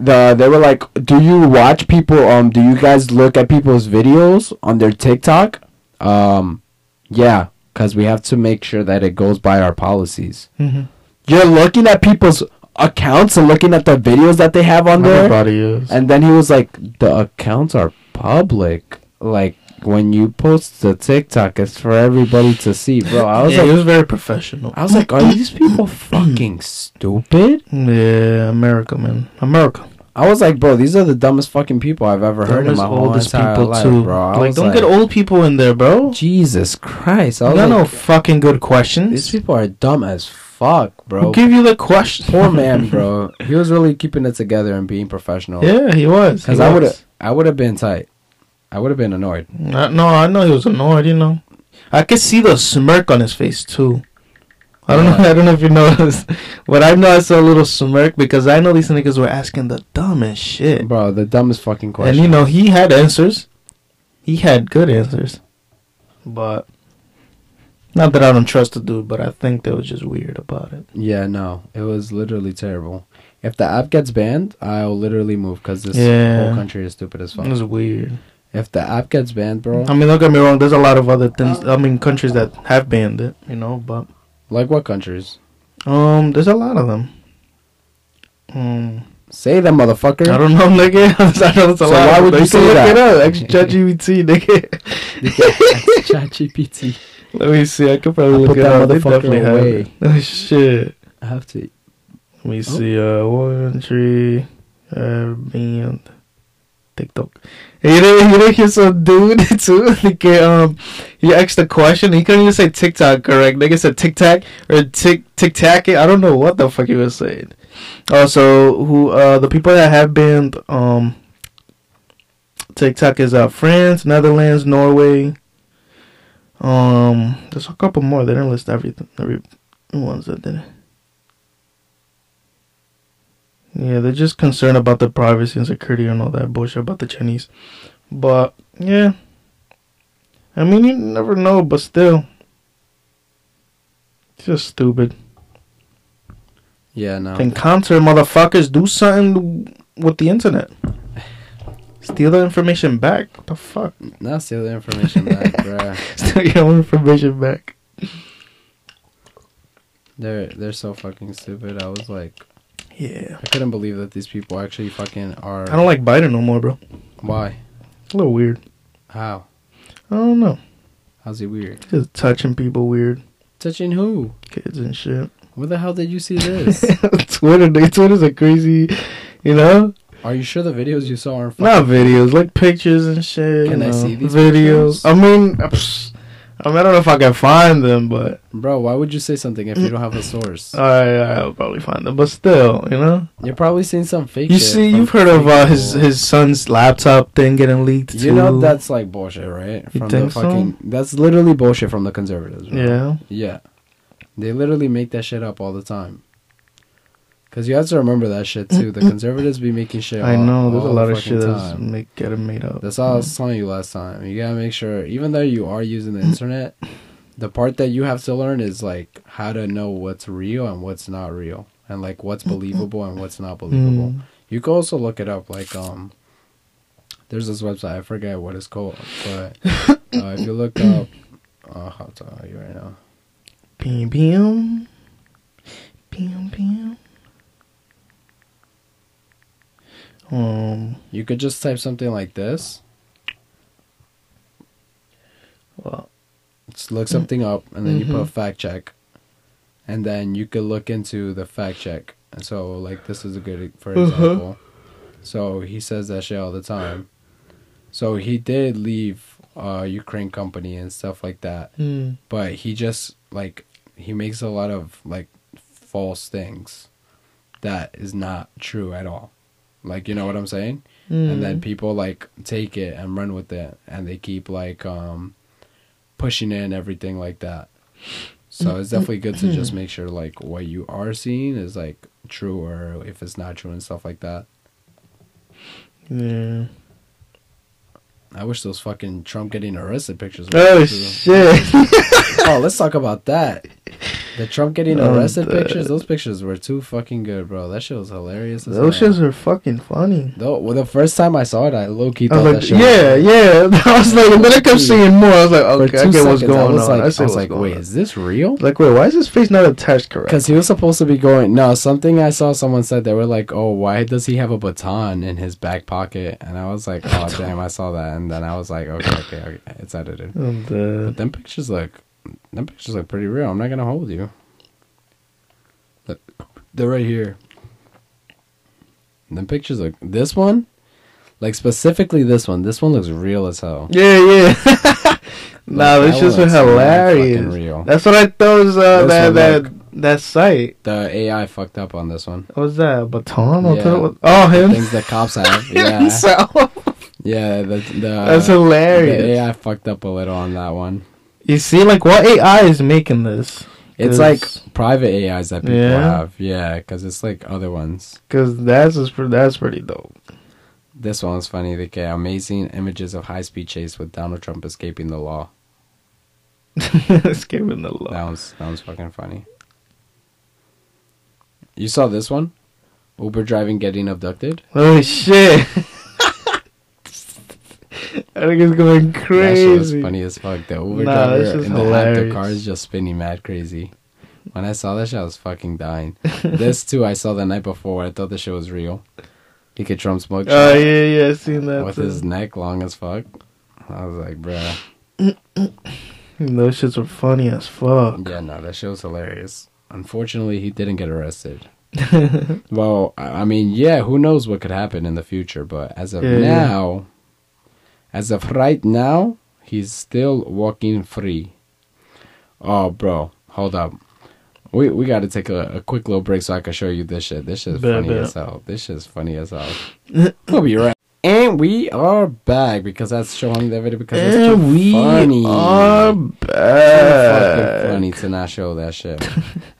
B: the they were like, "Do you watch people? Um, do you guys look at people's videos on their TikTok?" Um, yeah, because we have to make sure that it goes by our policies.
A: Mhm.
B: You're looking at people's accounts and looking at the videos that they have on there.
A: Everybody is.
B: And then he was like, "The accounts are public. Like when you post the TikTok, it's for everybody to see, bro." I was
A: yeah,
B: like,
A: was very professional.
B: "I was like, are these people fucking stupid?"
A: Yeah, America, man, America.
B: I was like, "Bro, these are the dumbest fucking people I've ever heard in my whole
A: oldest
B: entire
A: people
B: life,
A: too.
B: bro." I
A: like, don't get old people in there, bro.
B: Jesus Christ! I
A: You
B: was
A: got no fucking good questions.
B: these people are dumb as fuck, bro.
A: Who gave you the question?
B: Poor man, bro. He was really keeping it together and being professional.
A: yeah, he was.
B: because I would have, I would have been tight. I would have been annoyed.
A: No, I know he was annoyed. You know, I could see the smirk on his face too. I don't know. I don't know if you noticed, but I know I saw a little smirk because I know these niggas were asking the dumbest shit,
B: Bro, the dumbest fucking question.
A: and you know he had answers. He had good answers, but not that I don't trust the dude, but I think they was just weird about it.
B: Yeah, no, it was literally terrible. If the app gets banned, I'll literally move because this
A: Yeah.
B: whole country is stupid as fuck.
A: It was weird.
B: If the app gets banned, bro,
A: I mean, don't get me wrong. There's a lot of other things. I mean, countries that have banned it. You know, but
B: like what countries?
A: um, there's a lot of them. Um.
B: Say that, motherfucker.
A: I don't know, nigga. I know it's a
B: So
A: lot.
B: why would you say
A: look
B: that?
A: it up. ChatGPT, nigga.
B: ChatGPT.
A: Let me see. I could probably
B: I
A: look
B: put
A: it
B: that
A: up. They
B: motherfucker away.
A: Oh shit.
B: I have to.
A: Let
B: Oh.
A: me see. Uh, one country, uh, band, TikTok. You didn't, you didn't hear some dude too? Like, um, he asked a question. He couldn't even say TikTok correct. Nigga said TikTok or Tik Tic Tac. I don't know what the fuck he was saying. Also, who uh the people that have been um TikTok is uh France, Netherlands, Norway. Um, there's a couple more. They didn't list everything. Every ones that did it. Yeah, they're just concerned about the privacy and security and all that bullshit about the Chinese. But yeah, I mean you never know, but still, it's just stupid.
B: Yeah, no.
A: Can counter motherfuckers do something with the internet? Steal the information back. What the fuck?
B: Now steal the information back, bruh.
A: Steal your own information back.
B: They're they're so fucking stupid. I was like,
A: Yeah.
B: I couldn't believe that these people actually fucking are.
A: I don't like Biden no more, bro.
B: Why?
A: A little weird.
B: How?
A: I don't know.
B: How's he weird?
A: Just touching people weird.
B: Touching who?
A: Kids and shit.
B: Where the hell did you see this?
A: Twitter, Twitter's a crazy, you know?
B: Are you sure the videos you saw aren't
A: Not videos, like pictures and shit.
B: Can
A: you
B: I see these
A: videos?
B: pictures?
A: I mean, uh, psh, I mean, I don't know if I can find them, but
B: Bro, why would you say something if you don't have a source?
A: I I'll probably find them. But still, you know,
B: You're probably seeing some fake
A: you see, you've heard of uh, his his son's laptop thing getting leaked.
B: You
A: too.
B: know that's like bullshit, right?
A: You think
B: the
A: so?
B: that's literally bullshit from the conservatives. Bro.
A: yeah.
B: Yeah. They literally make that shit up all the time. Cause you have to remember that shit too. The conservatives be making shit.
A: I
B: all-
A: know there's a lot
B: the
A: of shit that's make, getting made up.
B: That's all I was telling you last time. You gotta make sure, even though you are using the internet, the part that you have to learn is like how to know what's real and what's not real, and like what's believable and what's not believable.
A: Mm.
B: You can also look it up. Like um, there's this website I forget what it's called, but uh, if you look up, uh, I'll tell you right now.
A: Bam, bam, bam, bam. Um.
B: You could just type something like this.
A: Well,
B: Just look something up, and then you put
A: Mhm.
B: fact check, and then you could look into the fact check. And so, like, this is a good for
A: Uh-huh.
B: example. So he says that shit all the time. So he did leave uh Ukraine company and stuff like that,
A: mm,
B: but he just like he makes a lot of like false things that is not true at all. Like, you know what I'm saying? and
A: mm.
B: then people like take it and run with it and they keep like um pushing it and everything like that so it's definitely good to just make sure like what you are seeing is like true or if it's not true and stuff like that
A: yeah.
B: I wish those fucking Trump getting arrested pictures. Were
A: Oh shit!
B: oh, let's talk about that. The Trump getting arrested
A: the-
B: pictures. Those pictures were too fucking good, bro. That shit was hilarious. as
A: Those shits are fucking funny.
B: Though, well, the first time I saw it, I low key thought
A: was
B: that shit.
A: yeah, yeah. I was like, and then I kept seeing more. I was like, okay, I get what's
B: seconds,
A: going
B: I was
A: on.
B: like,
A: I,
B: I was like, wait,
A: on.
B: is this real?
A: Like, wait, why is his face not attached correct?
B: Because he was supposed to be going. No, something I saw someone said they were like, "Oh, why does he have a baton in his back pocket?" And I was like, "Oh, damn, I saw that." And then I was like, "Okay, okay, okay it's edited." But them pictures look, them pictures look pretty real. I'm not gonna hold you. Look, They're right here. Them pictures look. This one, like specifically this one. This one looks real as hell.
A: Yeah, yeah. nah,
B: Like,
A: this
B: that
A: shits
B: one
A: were
B: looks mad
A: hilarious.
B: real.
A: That's what I thought was uh, that that
B: look-
A: that site.
B: The AI fucked up on this one.
A: What was that? A baton? Or
B: Yeah.
A: Oh, him.
B: Things that cops have. Yeah, yeah. The, the
A: That's
B: the
A: hilarious.
B: AI fucked up a little on that one.
A: You see, like, what AI is making this?
B: It's like private AIs that people
A: Yeah?
B: have. Yeah, because it's like other ones.
A: Cause that's pre- that's pretty dope.
B: This one was funny. They get amazing images of high speed chase with Donald Trump escaping the law.
A: Escaping the law.
B: That was that was fucking funny. You saw this one? Uber driving getting abducted.
A: Oh shit! I think it's going crazy.
B: That shit was funny as fuck. The Uber
A: Nah,
B: driver
A: shit's
B: in the the
A: hilarious.
B: car is just spinning mad crazy. When I saw that shit, I was fucking dying. this too, I saw the night before. I thought the shit was real. He could Trump smoke
A: Oh yeah, yeah, I seen that.
B: with
A: too.
B: his neck long as fuck. I was like, bruh.
A: Those shits were funny as fuck.
B: Yeah, no, that shit was hilarious. Unfortunately, he didn't get arrested. Well, I mean, yeah, who knows what could happen in the future, but as of
A: yeah.
B: now, as of right now, he's still walking free. Oh, bro, hold up. We we got to take a, a quick little break so I can show you this shit. This shit's
A: Bet,
B: funny
A: bet.
B: as hell. This shit's funny as hell. we'll be right. And we are back because that's showing the video because it's too
A: and we
B: funny.
A: are back.
B: fucking funny to not show that shit.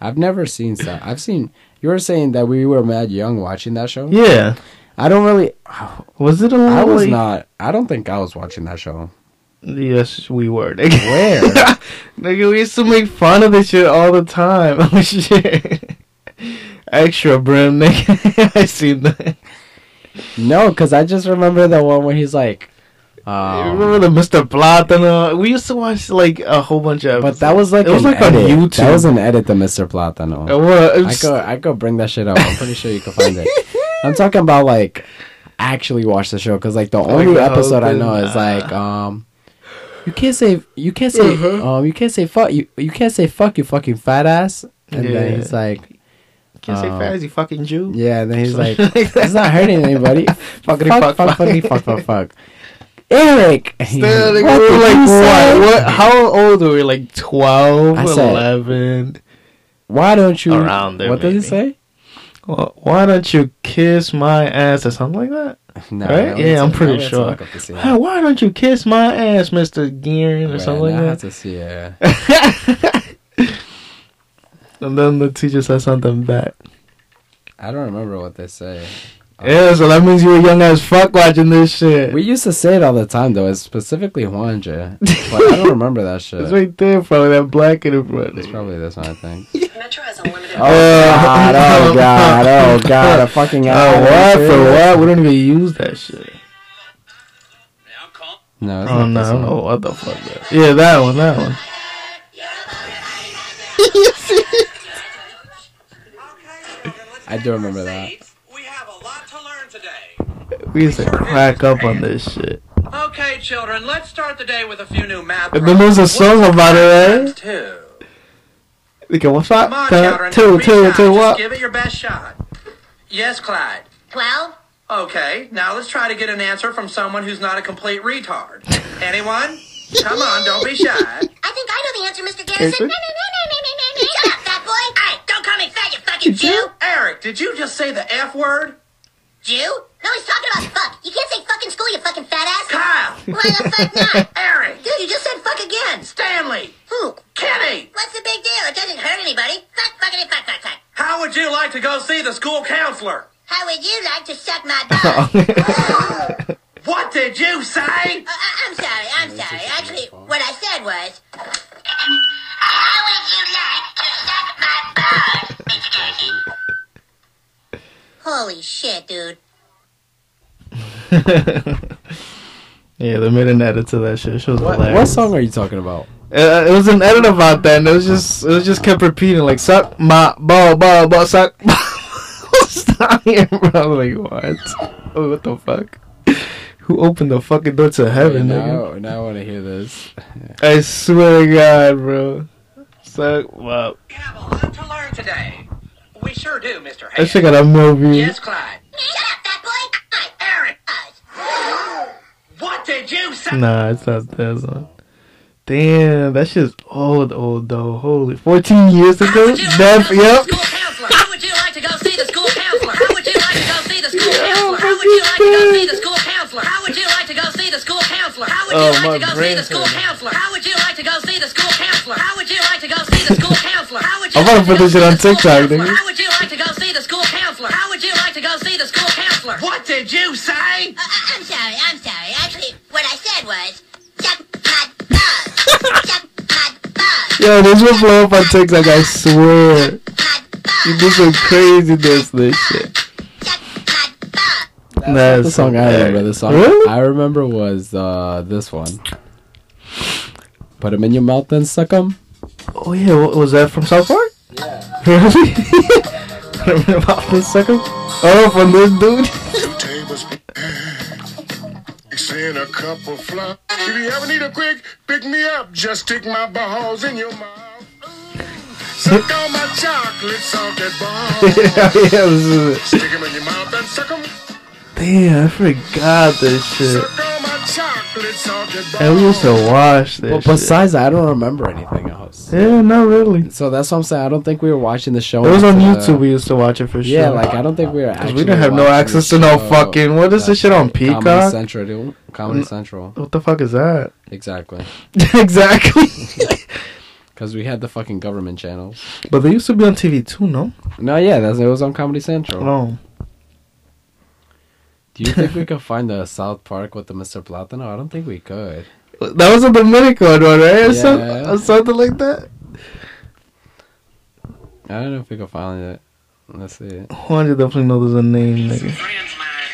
B: I've never seen stuff. I've seen. You were saying that we were mad young watching that show.
A: Yeah.
B: I don't really.
A: Was it a lot?
B: I was
A: like-
B: not. I don't think I was watching that show.
A: Yes, we were. Nigga.
B: Where?
A: Nigga, we used to make fun of this shit all the time. Oh shit. Extra brim, nigga. I seen that.
B: no, because I just remember the one where he's like.
A: You
B: Um,
A: remember the Mr. Platano? We used to watch like a whole bunch of.
B: but that was like
A: it was like on. YouTube.
B: That was an edit to Mr. Platano.
A: It was.
B: I go. I go bring that shit up. I'm pretty sure you can find it. I'm talking about like actually watch the show because like the only episode I know is like um. You can't say you can't say
A: Uh-huh.
B: um you can't say fuck you you can't say fuck you fucking fat ass and
A: Yeah.
B: then he's like
A: Can't say
B: fat
A: fast, you fucking Jew.
B: yeah and then he's like
A: Something like that.
B: it's not hurting anybody fuck fuck
A: fuck,
B: fuck
A: fuck.
B: fuck fuck fuck Eric
A: Still, like,
B: What
A: we were like, what? What? How old were we? Like 12,
B: I said-
A: 11?
B: why don't you
A: Around there,
B: what does he say
A: Well, why don't you kiss my ass or something like that?
B: no,
A: Right? Yeah, I'm pretty sure.
B: look up to see.
A: Hey, why don't you kiss my ass, Mr. Gearing, or something
B: I have
A: like
B: to see yeah.
A: and then the teacher said something back.
B: I don't remember what they say.
A: Yeah, so that means you were young as fuck watching this shit.
B: We used to say it all the time though. It's specifically Juanja, but I don't remember that shit.
A: it's right there, probably that black in the front.
B: It's probably this one, I think.
D: Metro has unlimited.
B: Oh god! Oh god! Oh god! A fucking
A: Oh,
B: ad,
A: what
B: shit.
A: for what? We don't even use that shit.
B: No, it's
A: Oh
B: not
A: no, I
B: this
A: don't
B: one.
A: know what the fuck that. Yeah, that one, that one.
B: I do remember that.
E: We have a lot to learn today.
A: We used to crack up on this shit.
E: Okay, children, let's start the day with a few new math.
A: And then there's a
E: problems.
A: song
E: What's
A: about it, right?
E: Two.
A: Okay, what's up?
E: Come on,
A: Two,
E: children.
A: two,
E: don't
A: two,
E: shy. Just
A: what?
E: give it your best shot. Yes, Clyde.
D: Twelve.
E: Okay, now let's try to get an answer from someone who's not a complete retard. Anyone? Come on, don't be shy.
D: I think I know the answer, Mr. Garrison.
A: Garrison?
D: Shut up, fat boy. Hey, don't call me fat, you fucking Jew.
E: Eric, did you just say the F word?
D: Jew? No, he's talking about fuck. You can't say fuck in school, you fucking fat ass.
E: Kyle!
D: Why the fuck not?
E: Eric!
D: Dude, you just said fuck again.
E: Stanley!
D: Who?
E: Kenny!
D: What's the big deal? It doesn't hurt anybody. Fuck, fuckity, fuck, fuck, fuck.
E: How would you like to go see the school counselor?
D: How would you like to suck my balls?
E: What did did you say?
D: Uh, I- I'm sorry, I'm sorry. Actually, what I said was. How would you like to suck my balls, Mr. Casey? Holy shit, dude.
A: yeah, they made an edit to that shit. She was
B: What,
A: hilarious.
B: what song are you talking about?
A: Uh, it was an edit about that, and it was just it was just kept repeating like suck my ball, ball, ball, suck. Stop here, bro. Like what? Oh, what the fuck? Who opened the fucking door to heaven?
B: Wait,
A: nigga?
B: now, now I want to hear this.
A: I swear to God, bro. Suck my.
E: We have a lot to learn today. We sure do, Mr.
A: That
E: Hayes.
A: shit got a movie.
E: Yes, Clyde.
D: Shut up, fat boy. Hi,
E: Aaron,
D: Buzz.
E: what did you say?
A: Nah, it's not that song. Damn, that shit's old, old though. Holy, 14 years
E: How
A: ago.
E: would you like
A: Def,
E: to go
A: yep.
E: see the school counselor? How would you like to go see the school counselor? How would you like to go see the school counselor? How would you like to go see the school counselor? How would you like to go see the school counselor? How would you
A: Oh,
E: like
A: my
E: to go see the school counselor? How would you like to go see the school counselor? How would you like to go see the school counselor? How would you
A: I'm gonna
E: like to
A: put this shit on TikTok,
E: counselor?
A: nigga.
E: How would you like to go see the school counselor? How would you like to go see the school counselor? What did you say?
D: Uh, I- I'm sorry, I'm sorry. Actually, what I said was. Suck my balls. Suck my balls.
A: Yo, this will blow up on TikTok, I swear. You do some craziness, this shit.
D: Suck my.
A: That's
B: the song I remember. The song
A: Really?
B: I remember was uh, this one. Put 'em in your mouth and suck 'em.
A: Oh yeah, what, was that from South Park? Yeah. Really? Remember about this second? Oh, from this dude?
F: Two tables. Mixing a cup of fluff. If you ever need a quick pick me up, just stick my balls in your mouth. Suck on my chocolate salted balls.
A: yeah, yeah, this is it.
F: Stick 'em in your mouth and suck 'em.
A: Damn, I forgot this shit.
F: Suck on my chocolate salted balls.
A: And we used to watch this.
B: Well,
A: shit.
B: besides that, I don't remember anything else.
A: Yeah, not really.
B: So that's what I'm saying. I don't think we were watching the show.
A: It was on YouTube. We used to watch it for sure.
B: Yeah, like I don't think we were.
A: Because we didn't have no access to no fucking. What is this shit on Peacock?
B: Comedy Central, dude. Comedy. Central.
A: What the fuck is that?
B: Exactly.
A: exactly.
B: Because we had the fucking government channels.
A: but they used to be on TV too, no?
B: No, yeah, that's it was on Comedy Central.
A: Oh.
B: Do you think we could find the South Park with the Mr. Platano? I don't think we could.
A: That was a Dominican one, right? Or, some-
B: Yeah.
A: or something like that.
B: I don't know if we could find it. Let's see.
A: Juan definitely know there's a name, nigga.
G: Friends, man.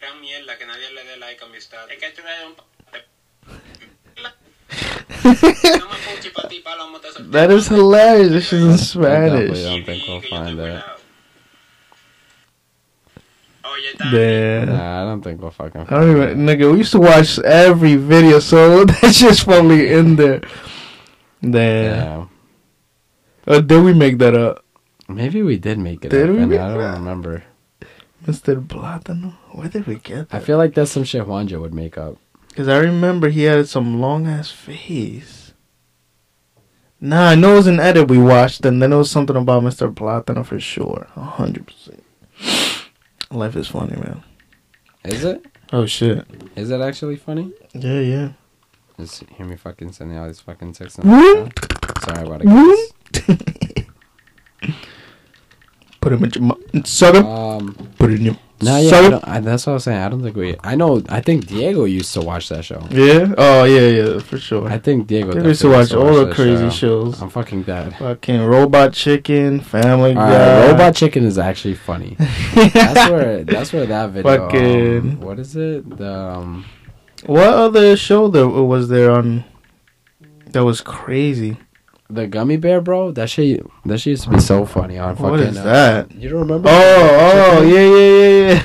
G: Gran mierda que nadie le dé like a mi status. Es que tú eres un... No me puchi pa' ti, palomo, te solté.
A: That is hilarious. This shit in
B: I
A: Spanish.
B: don't think we'll find
G: te
B: it.
G: cuidado. Oye,
A: Damn.
B: Nah, I don't think we'll fucking
A: I don't
B: it.
A: even, nigga. We used to watch every video, so that shit's probably in there. Damn.
B: Yeah.
A: Or did we make that up,
B: Maybe we did make it
A: Did
B: up,
A: we
B: and
A: make
B: I don't
A: that?
B: remember.
A: Mr. Platano? Where did we get
B: I feel like that's some shit Juanja would make up.
A: Because I remember he had some long ass face. Nah, I know it was an edit we watched, and then it was something about Mr. Platano for sure. A hundred percent. Life is funny, man.
B: Is it?
A: Oh shit.
B: Is it actually funny?
A: Yeah, yeah.
B: Just hear me fucking sending all these fucking texts. Sorry about it.
A: Put him in your mouth.
B: Um,
A: Put it in your.
B: No, yeah, I don't, I, that's what I was saying. I don't think we. I know. I think Diego used to watch that show.
A: Yeah. Oh yeah, yeah, for sure.
B: I think Diego.
A: They used to watch all the crazy
B: show.
A: shows.
B: I'm fucking dead.
A: Fucking Robot Chicken, Family
B: All
A: Guy.
B: right, Robot Chicken is actually funny. that's where. That's where that video. um,
A: Fucking-
B: what is it? The um.
A: What other show there was there on? That was crazy.
B: The gummy bear, bro. That shit. That shit used to be so funny on fucking.
A: What is
B: uh,
A: that?
B: You don't remember?
A: Oh, oh,
B: Chicken?
A: yeah, yeah,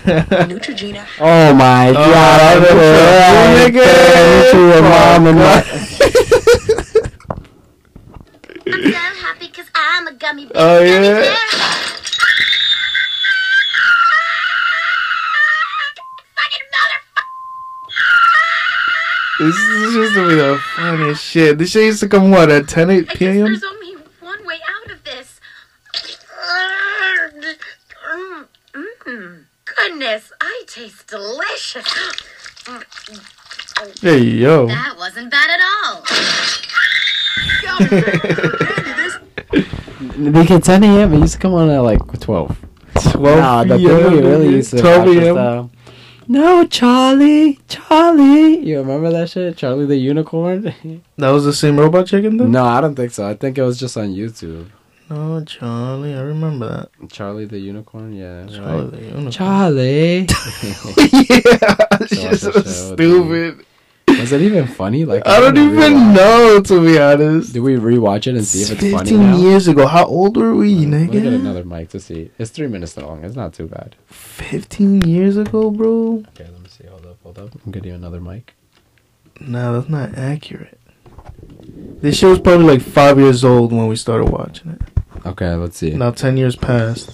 A: yeah, yeah.
E: Neutrogena.
B: Oh my
A: Oh,
B: god!
A: that's a
B: nigga.
A: nigga.
B: To your mom and my.
D: I'm so happy because I'm a gummy bear.
A: Oh,
D: Gummy
A: yeah. This is just to be the funniest shit. This shit used to come what at 10 8
H: I guess
A: p.m.
H: there's only one way out of this. Mm, mm. Goodness, I taste delicious.
A: Hey yo,
H: That wasn't bad at all.
B: Because 10 a.m. It used to come on at like 12.
A: 12
B: Nah, the thing we
A: p.m.
B: really used to
A: 12
B: watch was
A: a.m.
B: the, No, Charlie, Charlie. You remember that shit, Charlie the Unicorn?
A: That was the same robot chicken though.
B: no, I don't think so. I think it was just on YouTube.
A: No, Charlie. I remember that.
B: Charlie the Unicorn, yeah.
A: Charlie.
B: right.
A: the Unicorn.
B: Charlie.
A: yeah,
B: So
A: just so stupid.
B: Was it even funny? Like
A: I don't
B: wanna
A: even
B: rewatch-
A: know to be honest.
B: Do we rewatch it and see if it's funny
A: Fifteen
B: now?
A: years ago. How old were we, nigga?
B: Let me get another mic to see. It's three minutes long. It's not too bad.
A: Fifteen years ago, bro.
B: Okay, let me see. Hold up, hold up. I'm getting another mic.
A: Nah, that's not accurate. This show was probably like five years old when we started watching it.
B: Okay, let's see.
A: Now ten years passed.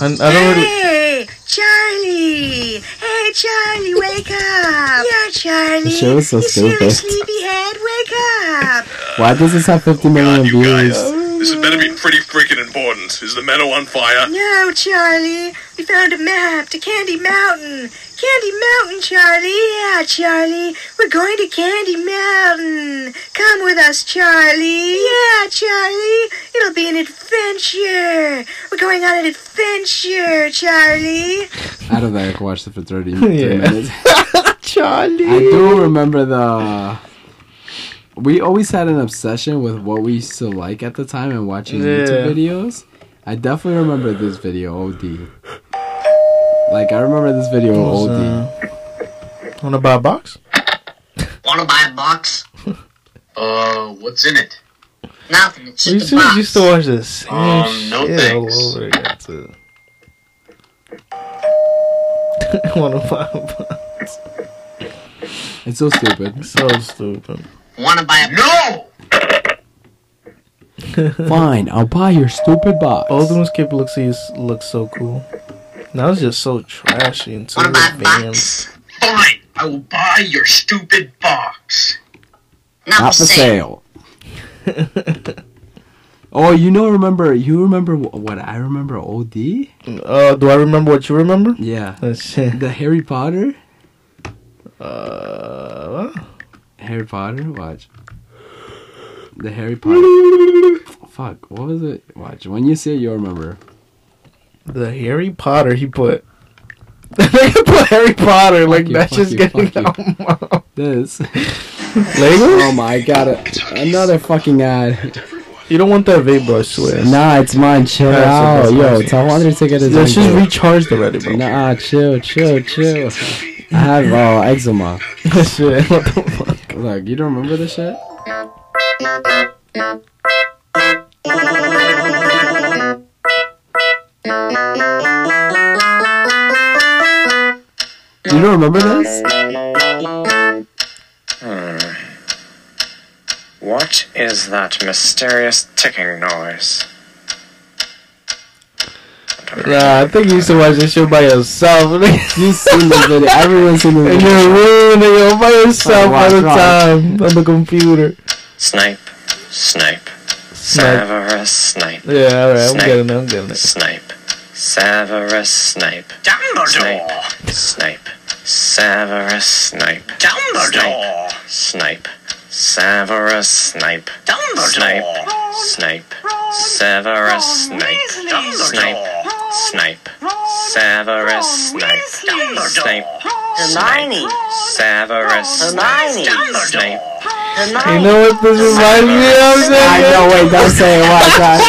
A: I, I don't really.
D: Hey, Charlie! Hey, Charlie, wake up! Yeah, Charlie.
B: The show is so
D: you silly
B: stupid.
D: sleepyhead, wake up!
B: Why does this have 50 million
F: you
B: views?
F: guys. This had better be pretty freaking important. Is the meadow on fire?
D: No, Charlie. We found a map to Candy Mountain. Candy Mountain, Charlie. Yeah, Charlie. We're going to Candy Mountain. Come with us, Charlie. Yeah, Charlie. It'll be an adventure. We're going on an adventure, Charlie.
B: I don't think I can watch it for 30 30
A: Yeah.
B: minutes.
A: Charlie.
B: I do remember the. We always had an obsession with what we used to like at the time and watching YouTube videos. I definitely remember this video, OD. Like, I remember this video,
A: Was,
B: OD.
A: uh, Wanna buy a box?
I: Wanna buy a box? uh, what's in it?
D: Nothing. It's
A: We
D: just a
A: used to,
D: box.
A: used to watch the same
I: Um, no
A: shit all
I: thanks.
A: over again too. Wanna buy a box?
B: It's so stupid.
A: So stupid.
I: Wanna buy a No!
B: Fine, I'll buy your stupid box.
A: Old ones keep looks looks so cool. Now was just so trashy and too
I: Wanna buy
A: advanced.
I: box? Fine, I will buy your stupid box. Not,
B: Not for sale. oh, you know, remember, you remember what I remember, OD?
A: Uh, do I remember what you remember?
B: Yeah.
A: Let's.
B: The Harry Potter?
A: Uh, what?
B: Harry Potter? Watch. The Harry Potter. Fuck, what was it? Watch. When you see it, you'll remember.
A: The Harry Potter he put. they put Harry Potter like
B: you,
A: that's just
B: you,
A: getting out.
B: This.
A: Legos?
B: oh my god. Another fucking ad.
A: You don't want that vape, bro. I swear.
B: Nah, it's mine. Chill
A: That's
B: out.
A: it,
B: Yo, tell Wonder to get his own
A: just recharged already, bro.
B: Nah, chill, chill, chill. I have uh, eczema.
A: shit. What the fuck?
B: Look, you don't remember this shit? You don't remember this? Hmm.
J: What is that mysterious ticking noise?
A: Nah, I think you used to watch this show by yourself.
B: You've seen this video. Everyone's seen this
A: In
B: video.
A: your room, and you're by yourself all the time on the computer.
J: Snipe, Snipe. Severus Snape,
A: Yeah, alright, I'm
J: Snape.
A: getting it, I'm getting it.
J: Snipe, Severus Snape,
I: Dumbledore!
J: Snape, Severus Snape,
I: Dumbledore!
J: Snape, Severus Snape, Snape,
I: Dumbledore!
J: Snape, Severus Snape, Snape, Snape, Severus Snape, Snape,
I: Hermione!
J: Severus Snape,
I: Hermione!
J: Snape,
A: You know what this reminds me of?
B: I know, wait, don't say it. Watch, watch.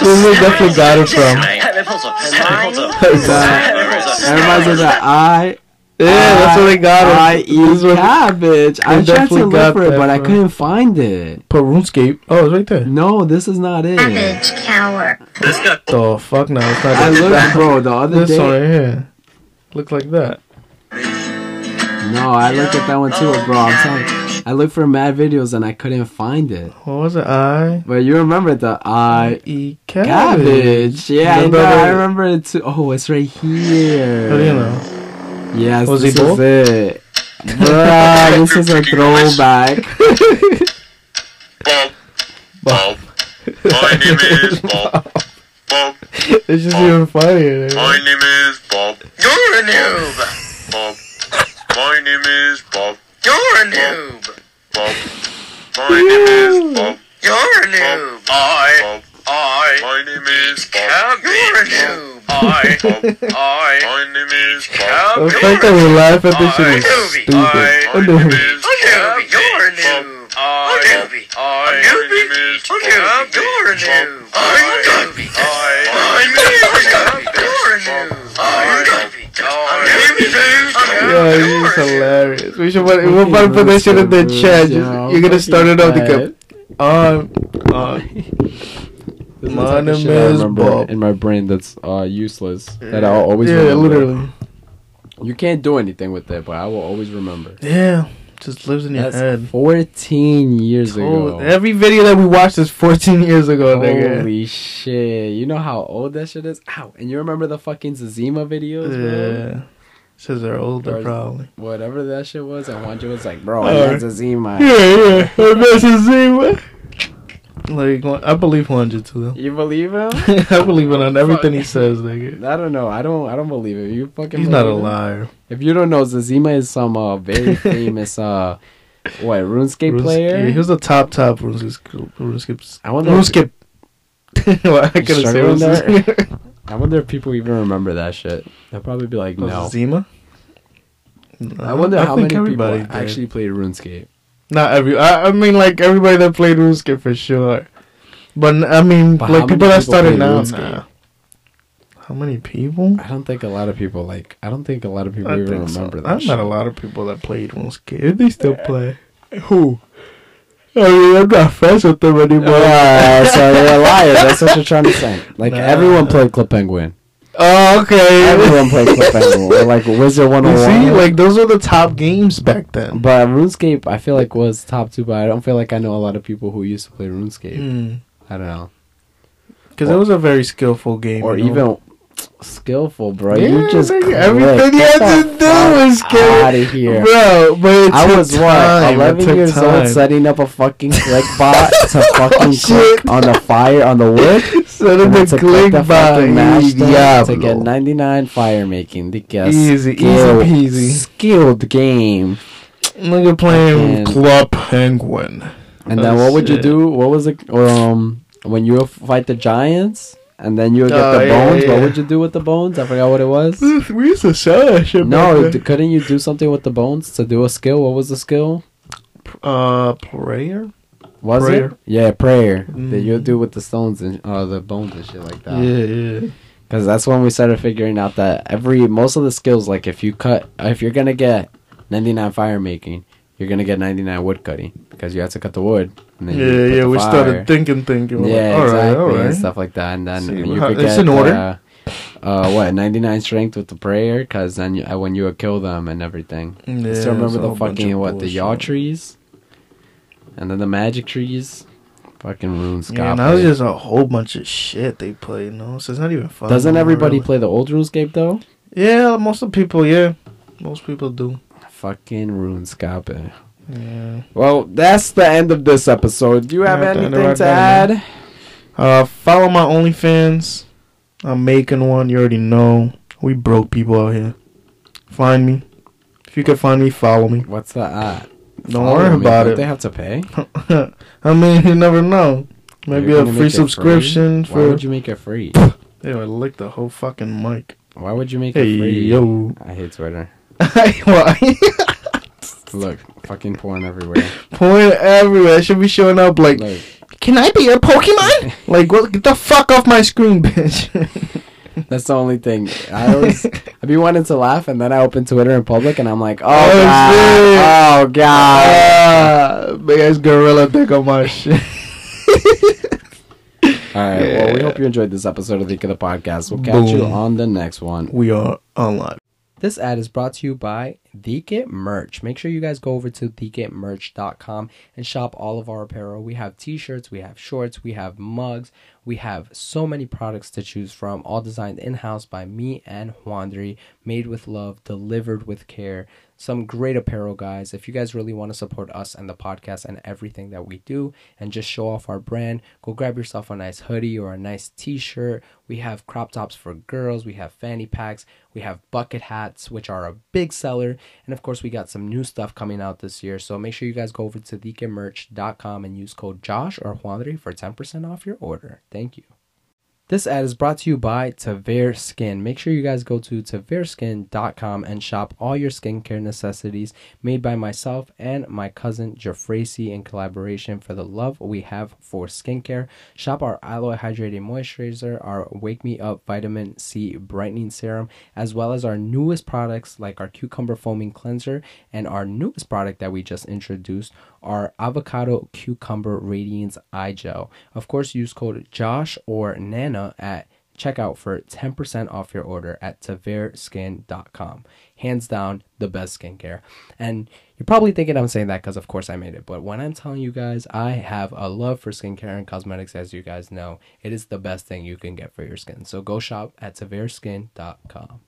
A: This is definitely got it from.
J: Snape,
I: Harry Potter! Hermione!
J: Severus
B: that I,
A: Yeah, that's what they got it.
B: I
A: This
B: eat
A: is what-
B: cabbage. I tried
A: definitely
B: to look
A: got
B: for it, but I couldn't find it.
A: Put RuneScape. Oh, it's right there.
B: No, this is not it.
H: Cabbage cower.
A: Oh, fuck no, it's not
B: I looked, bro, the other
A: This one right here. Look like that.
B: No, I looked at that one too, bro. I'm telling you. I looked for mad videos and I couldn't find it.
A: What was it? I
B: But you remember the I
A: eat
B: cabbage.
A: cabbage.
B: Yeah, I
A: No,
B: know.
A: no, no.
B: I remember it too. Oh, it's right here.
A: How do you know?
B: Yes,
A: Was he
B: this
A: both?
B: is it. Bruh, this is a throwback.
F: Bob. Bob. My name is Bob. Bob.
A: It's just even funnier.
F: My name is Bob.
I: You're a noob!
F: Bob. My name is Bob.
I: You're a noob!
F: Bob. My name is Bob.
I: You're a noob!
F: I. Bob. I. My name is Bob.
I: You're a noob!
J: I, I, my name is
A: The fact that we laugh at this shit is stupid.
J: My
A: What
J: name
A: the-
J: is
H: Undoobie, you're a noob.
J: I,
H: Undoobie,
J: I,
H: Undoobie,
J: my name is
H: Undoobie, you're a noob. Undoobie,
J: I,
H: you're a noob.
A: Yeah, it's hilarious. We should put, we'll probably put that shit in the chat. Just, you're gonna start it off the cup. Um, uh,
B: This is
A: My
B: the type of
A: name
B: shit I remember
A: Bob.
B: in my brain that's uh, useless. That I'll always
A: yeah,
B: remember.
A: literally.
B: You can't do anything with it, but I will always remember.
A: Yeah, just lives in your
B: That's
A: head.
B: 14 years
A: Oh,
B: ago.
A: every video that we watched is 14 years ago, nigga.
B: Holy shit. You know how old that shit is? Ow. And you remember the fucking Zezima videos, bro?
A: Says they're older,
B: Or-
A: probably.
B: Whatever that shit was. I And Juanjo was like, bro,
A: Alright.
B: that's Zezima.
A: Yeah, yeah. That's a Zima. Like, I believe Juanjo too, though.
B: You believe him?
A: I believe it on everything he says, nigga.
B: I don't know. I don't. I don't believe it. You fucking.
A: He's not a
B: it?
A: liar.
B: If you don't know, Zezima is some uh, very famous uh, what RuneScape
A: Runes-
B: player.
A: Yeah, he was the top, top RuneScape. RuneScape.
B: I wonder. If,
A: RuneScape. well, I couldn't say RuneScape.
B: There? I wonder if people even remember that shit. They'll probably be like, no.
A: Zima?
B: I wonder how
A: think
B: many people
A: did.
B: actually played RuneScape.
A: Not every. I, I mean, like everybody that played RuneScape for sure. But I mean,
B: But
A: like
B: many
A: people that started now. Nah. How many people?
B: I don't think a lot of people like. I don't think a lot of people
A: I
B: even
A: think so.
B: remember that.
A: I
B: shit.
A: met a lot of people that played RuneScape. They still eh. play. Who? I mean, I'm not friends with them anymore.
B: Uh, so you're a liar. That's what you're trying to say. Like
A: Nah.
B: everyone played Club Penguin.
A: Oh, okay.
B: Everyone played Club Penguin. Like Wizard One
A: You see,
B: One.
A: like those were the top games back then.
B: But RuneScape, I feel like was top two. But I don't feel like I know a lot of people who used to play RuneScape.
A: Mm.
B: I don't know.
A: Because it was a very skillful game.
B: or
A: you know?
B: even skillful, bro.
A: Yeah,
B: you just
A: nigga, everything you had to do was
B: fuck
A: out
B: of here.
A: bro. But
B: I was
A: time. It
B: eleven years old setting up a fucking click bot to fucking
A: shit.
B: click on the fire on the wood.
A: Set up
B: and
A: the click by
B: fucking to get 99 fire making. The guess
A: Easy, easy peasy.
B: skilled game.
A: Nigga playing
B: Fucking-
A: Club Penguin.
B: And then
A: Oh,
B: what would you do? What was it? Um, when you fight the giants, and then you would get
A: Oh,
B: the
A: yeah,
B: bones. What would you do with the bones? I forgot what it was.
A: We used to sell that shit.
B: No, d- couldn't you do something with the bones to do a skill? What was the skill?
A: uh, prayer.
B: Was
A: Prayer.
B: it? Yeah, prayer that
A: Mm.
B: you'll do with the stones and uh, the bones and shit like that.
A: Yeah, yeah.
B: Because that's when we started figuring out that every most of the skills, like if you cut, if you're gonna get 99 fire making, you're gonna get 99 wood cutting because you have to cut the wood. And then
A: Yeah, yeah. We
B: fire.
A: started thinking, thinking.
B: Yeah,
A: like, all right,
B: exactly,
A: all
B: and stuff like that. And then you
A: how-
B: could
A: it's
B: get
A: in order.
B: Uh, uh, what 99 strength with the prayer because then you, uh, when you would kill them and everything.
A: Yeah,
B: Still remember the fucking what the
A: yew
B: trees, and then the magic trees, fucking runes.
A: Yeah, now it's just a whole bunch of shit they play. No, so it's not even fun.
B: Doesn't everybody
A: really.
B: play the old RuneScape though?
A: Yeah, most of the people. Yeah, most people do.
B: Fucking RuneScape.
A: Yeah.
B: Well, that's the end of this episode. Do you have
A: Yeah, the end of
B: anything to add?
A: Uh, follow my OnlyFans. I'm making one. You already know. We broke people out here. Find me. If you can find me, follow me.
B: What's the at?
A: Don't
B: Follow
A: worry
B: me.
A: about
B: Don't
A: it.
B: They have to pay.
A: I mean, you never know. Maybe a free subscription
B: free? Why would you make it free?
A: Ew, I licked the whole fucking mic.
B: Why would you make
A: Hey
B: it free?
A: yo.
B: I hate Twitter.
A: Why?
B: Look, fucking porn everywhere.
A: Point everywhere. I should be showing up like,
B: Look,
A: can I be your Pokemon? like, what? Get the fuck off my screen, bitch.
B: that's the only thing. I always, I'd be wanting to laugh, and then I open Twitter in public, and I'm like, oh,
A: Oh,
B: god, oh god.
A: Ah, big ass gorilla dick on my shit.
B: All right. Well, we hope you enjoyed this episode of the Think of the Podcast. We'll catch you on the next one.
A: We are online.
B: This ad is brought to you by Dique Merch. Make sure you guys go over to diquemerch.com and shop all of our apparel. We have t-shirts, we have shorts, we have mugs, we have so many products to choose from, all designed in-house by me and Wandry, made with love, delivered with care. Some great apparel, guys. If you guys really want to support us and the podcast and everything that we do and just show off our brand, go grab yourself a nice hoodie or a nice t-shirt. We have crop tops for girls, we have fanny packs, we have bucket hats, which are a big seller. And of course, we got some new stuff coming out this year. So make sure you guys go over to diquemerch.com and use code Josh or Wandry for 10% off your order. Thank you. This ad is brought to you by Tavere Skin. Make sure you guys go to tavereskin.com and shop all your skincare necessities made by myself and my cousin Jeffracy in collaboration for the love we have for skincare. Shop our Aloe Hydrating Moisturizer, our Wake Me Up Vitamin C Brightening Serum, as well as our newest products like our Cucumber Foaming Cleanser and our newest product that we just introduced, our Avocado Cucumber Radiance Eye Gel. Of course, use code JOSH or At checkout for 10% off your order at tavereskin.com. Hands down, the best skincare. And you're probably thinking I'm saying that because, of course, I made it. But when I'm telling you guys, I have a love for skincare and cosmetics, as you guys know. It is the best thing you can get for your skin. So go shop at tavereskin.com.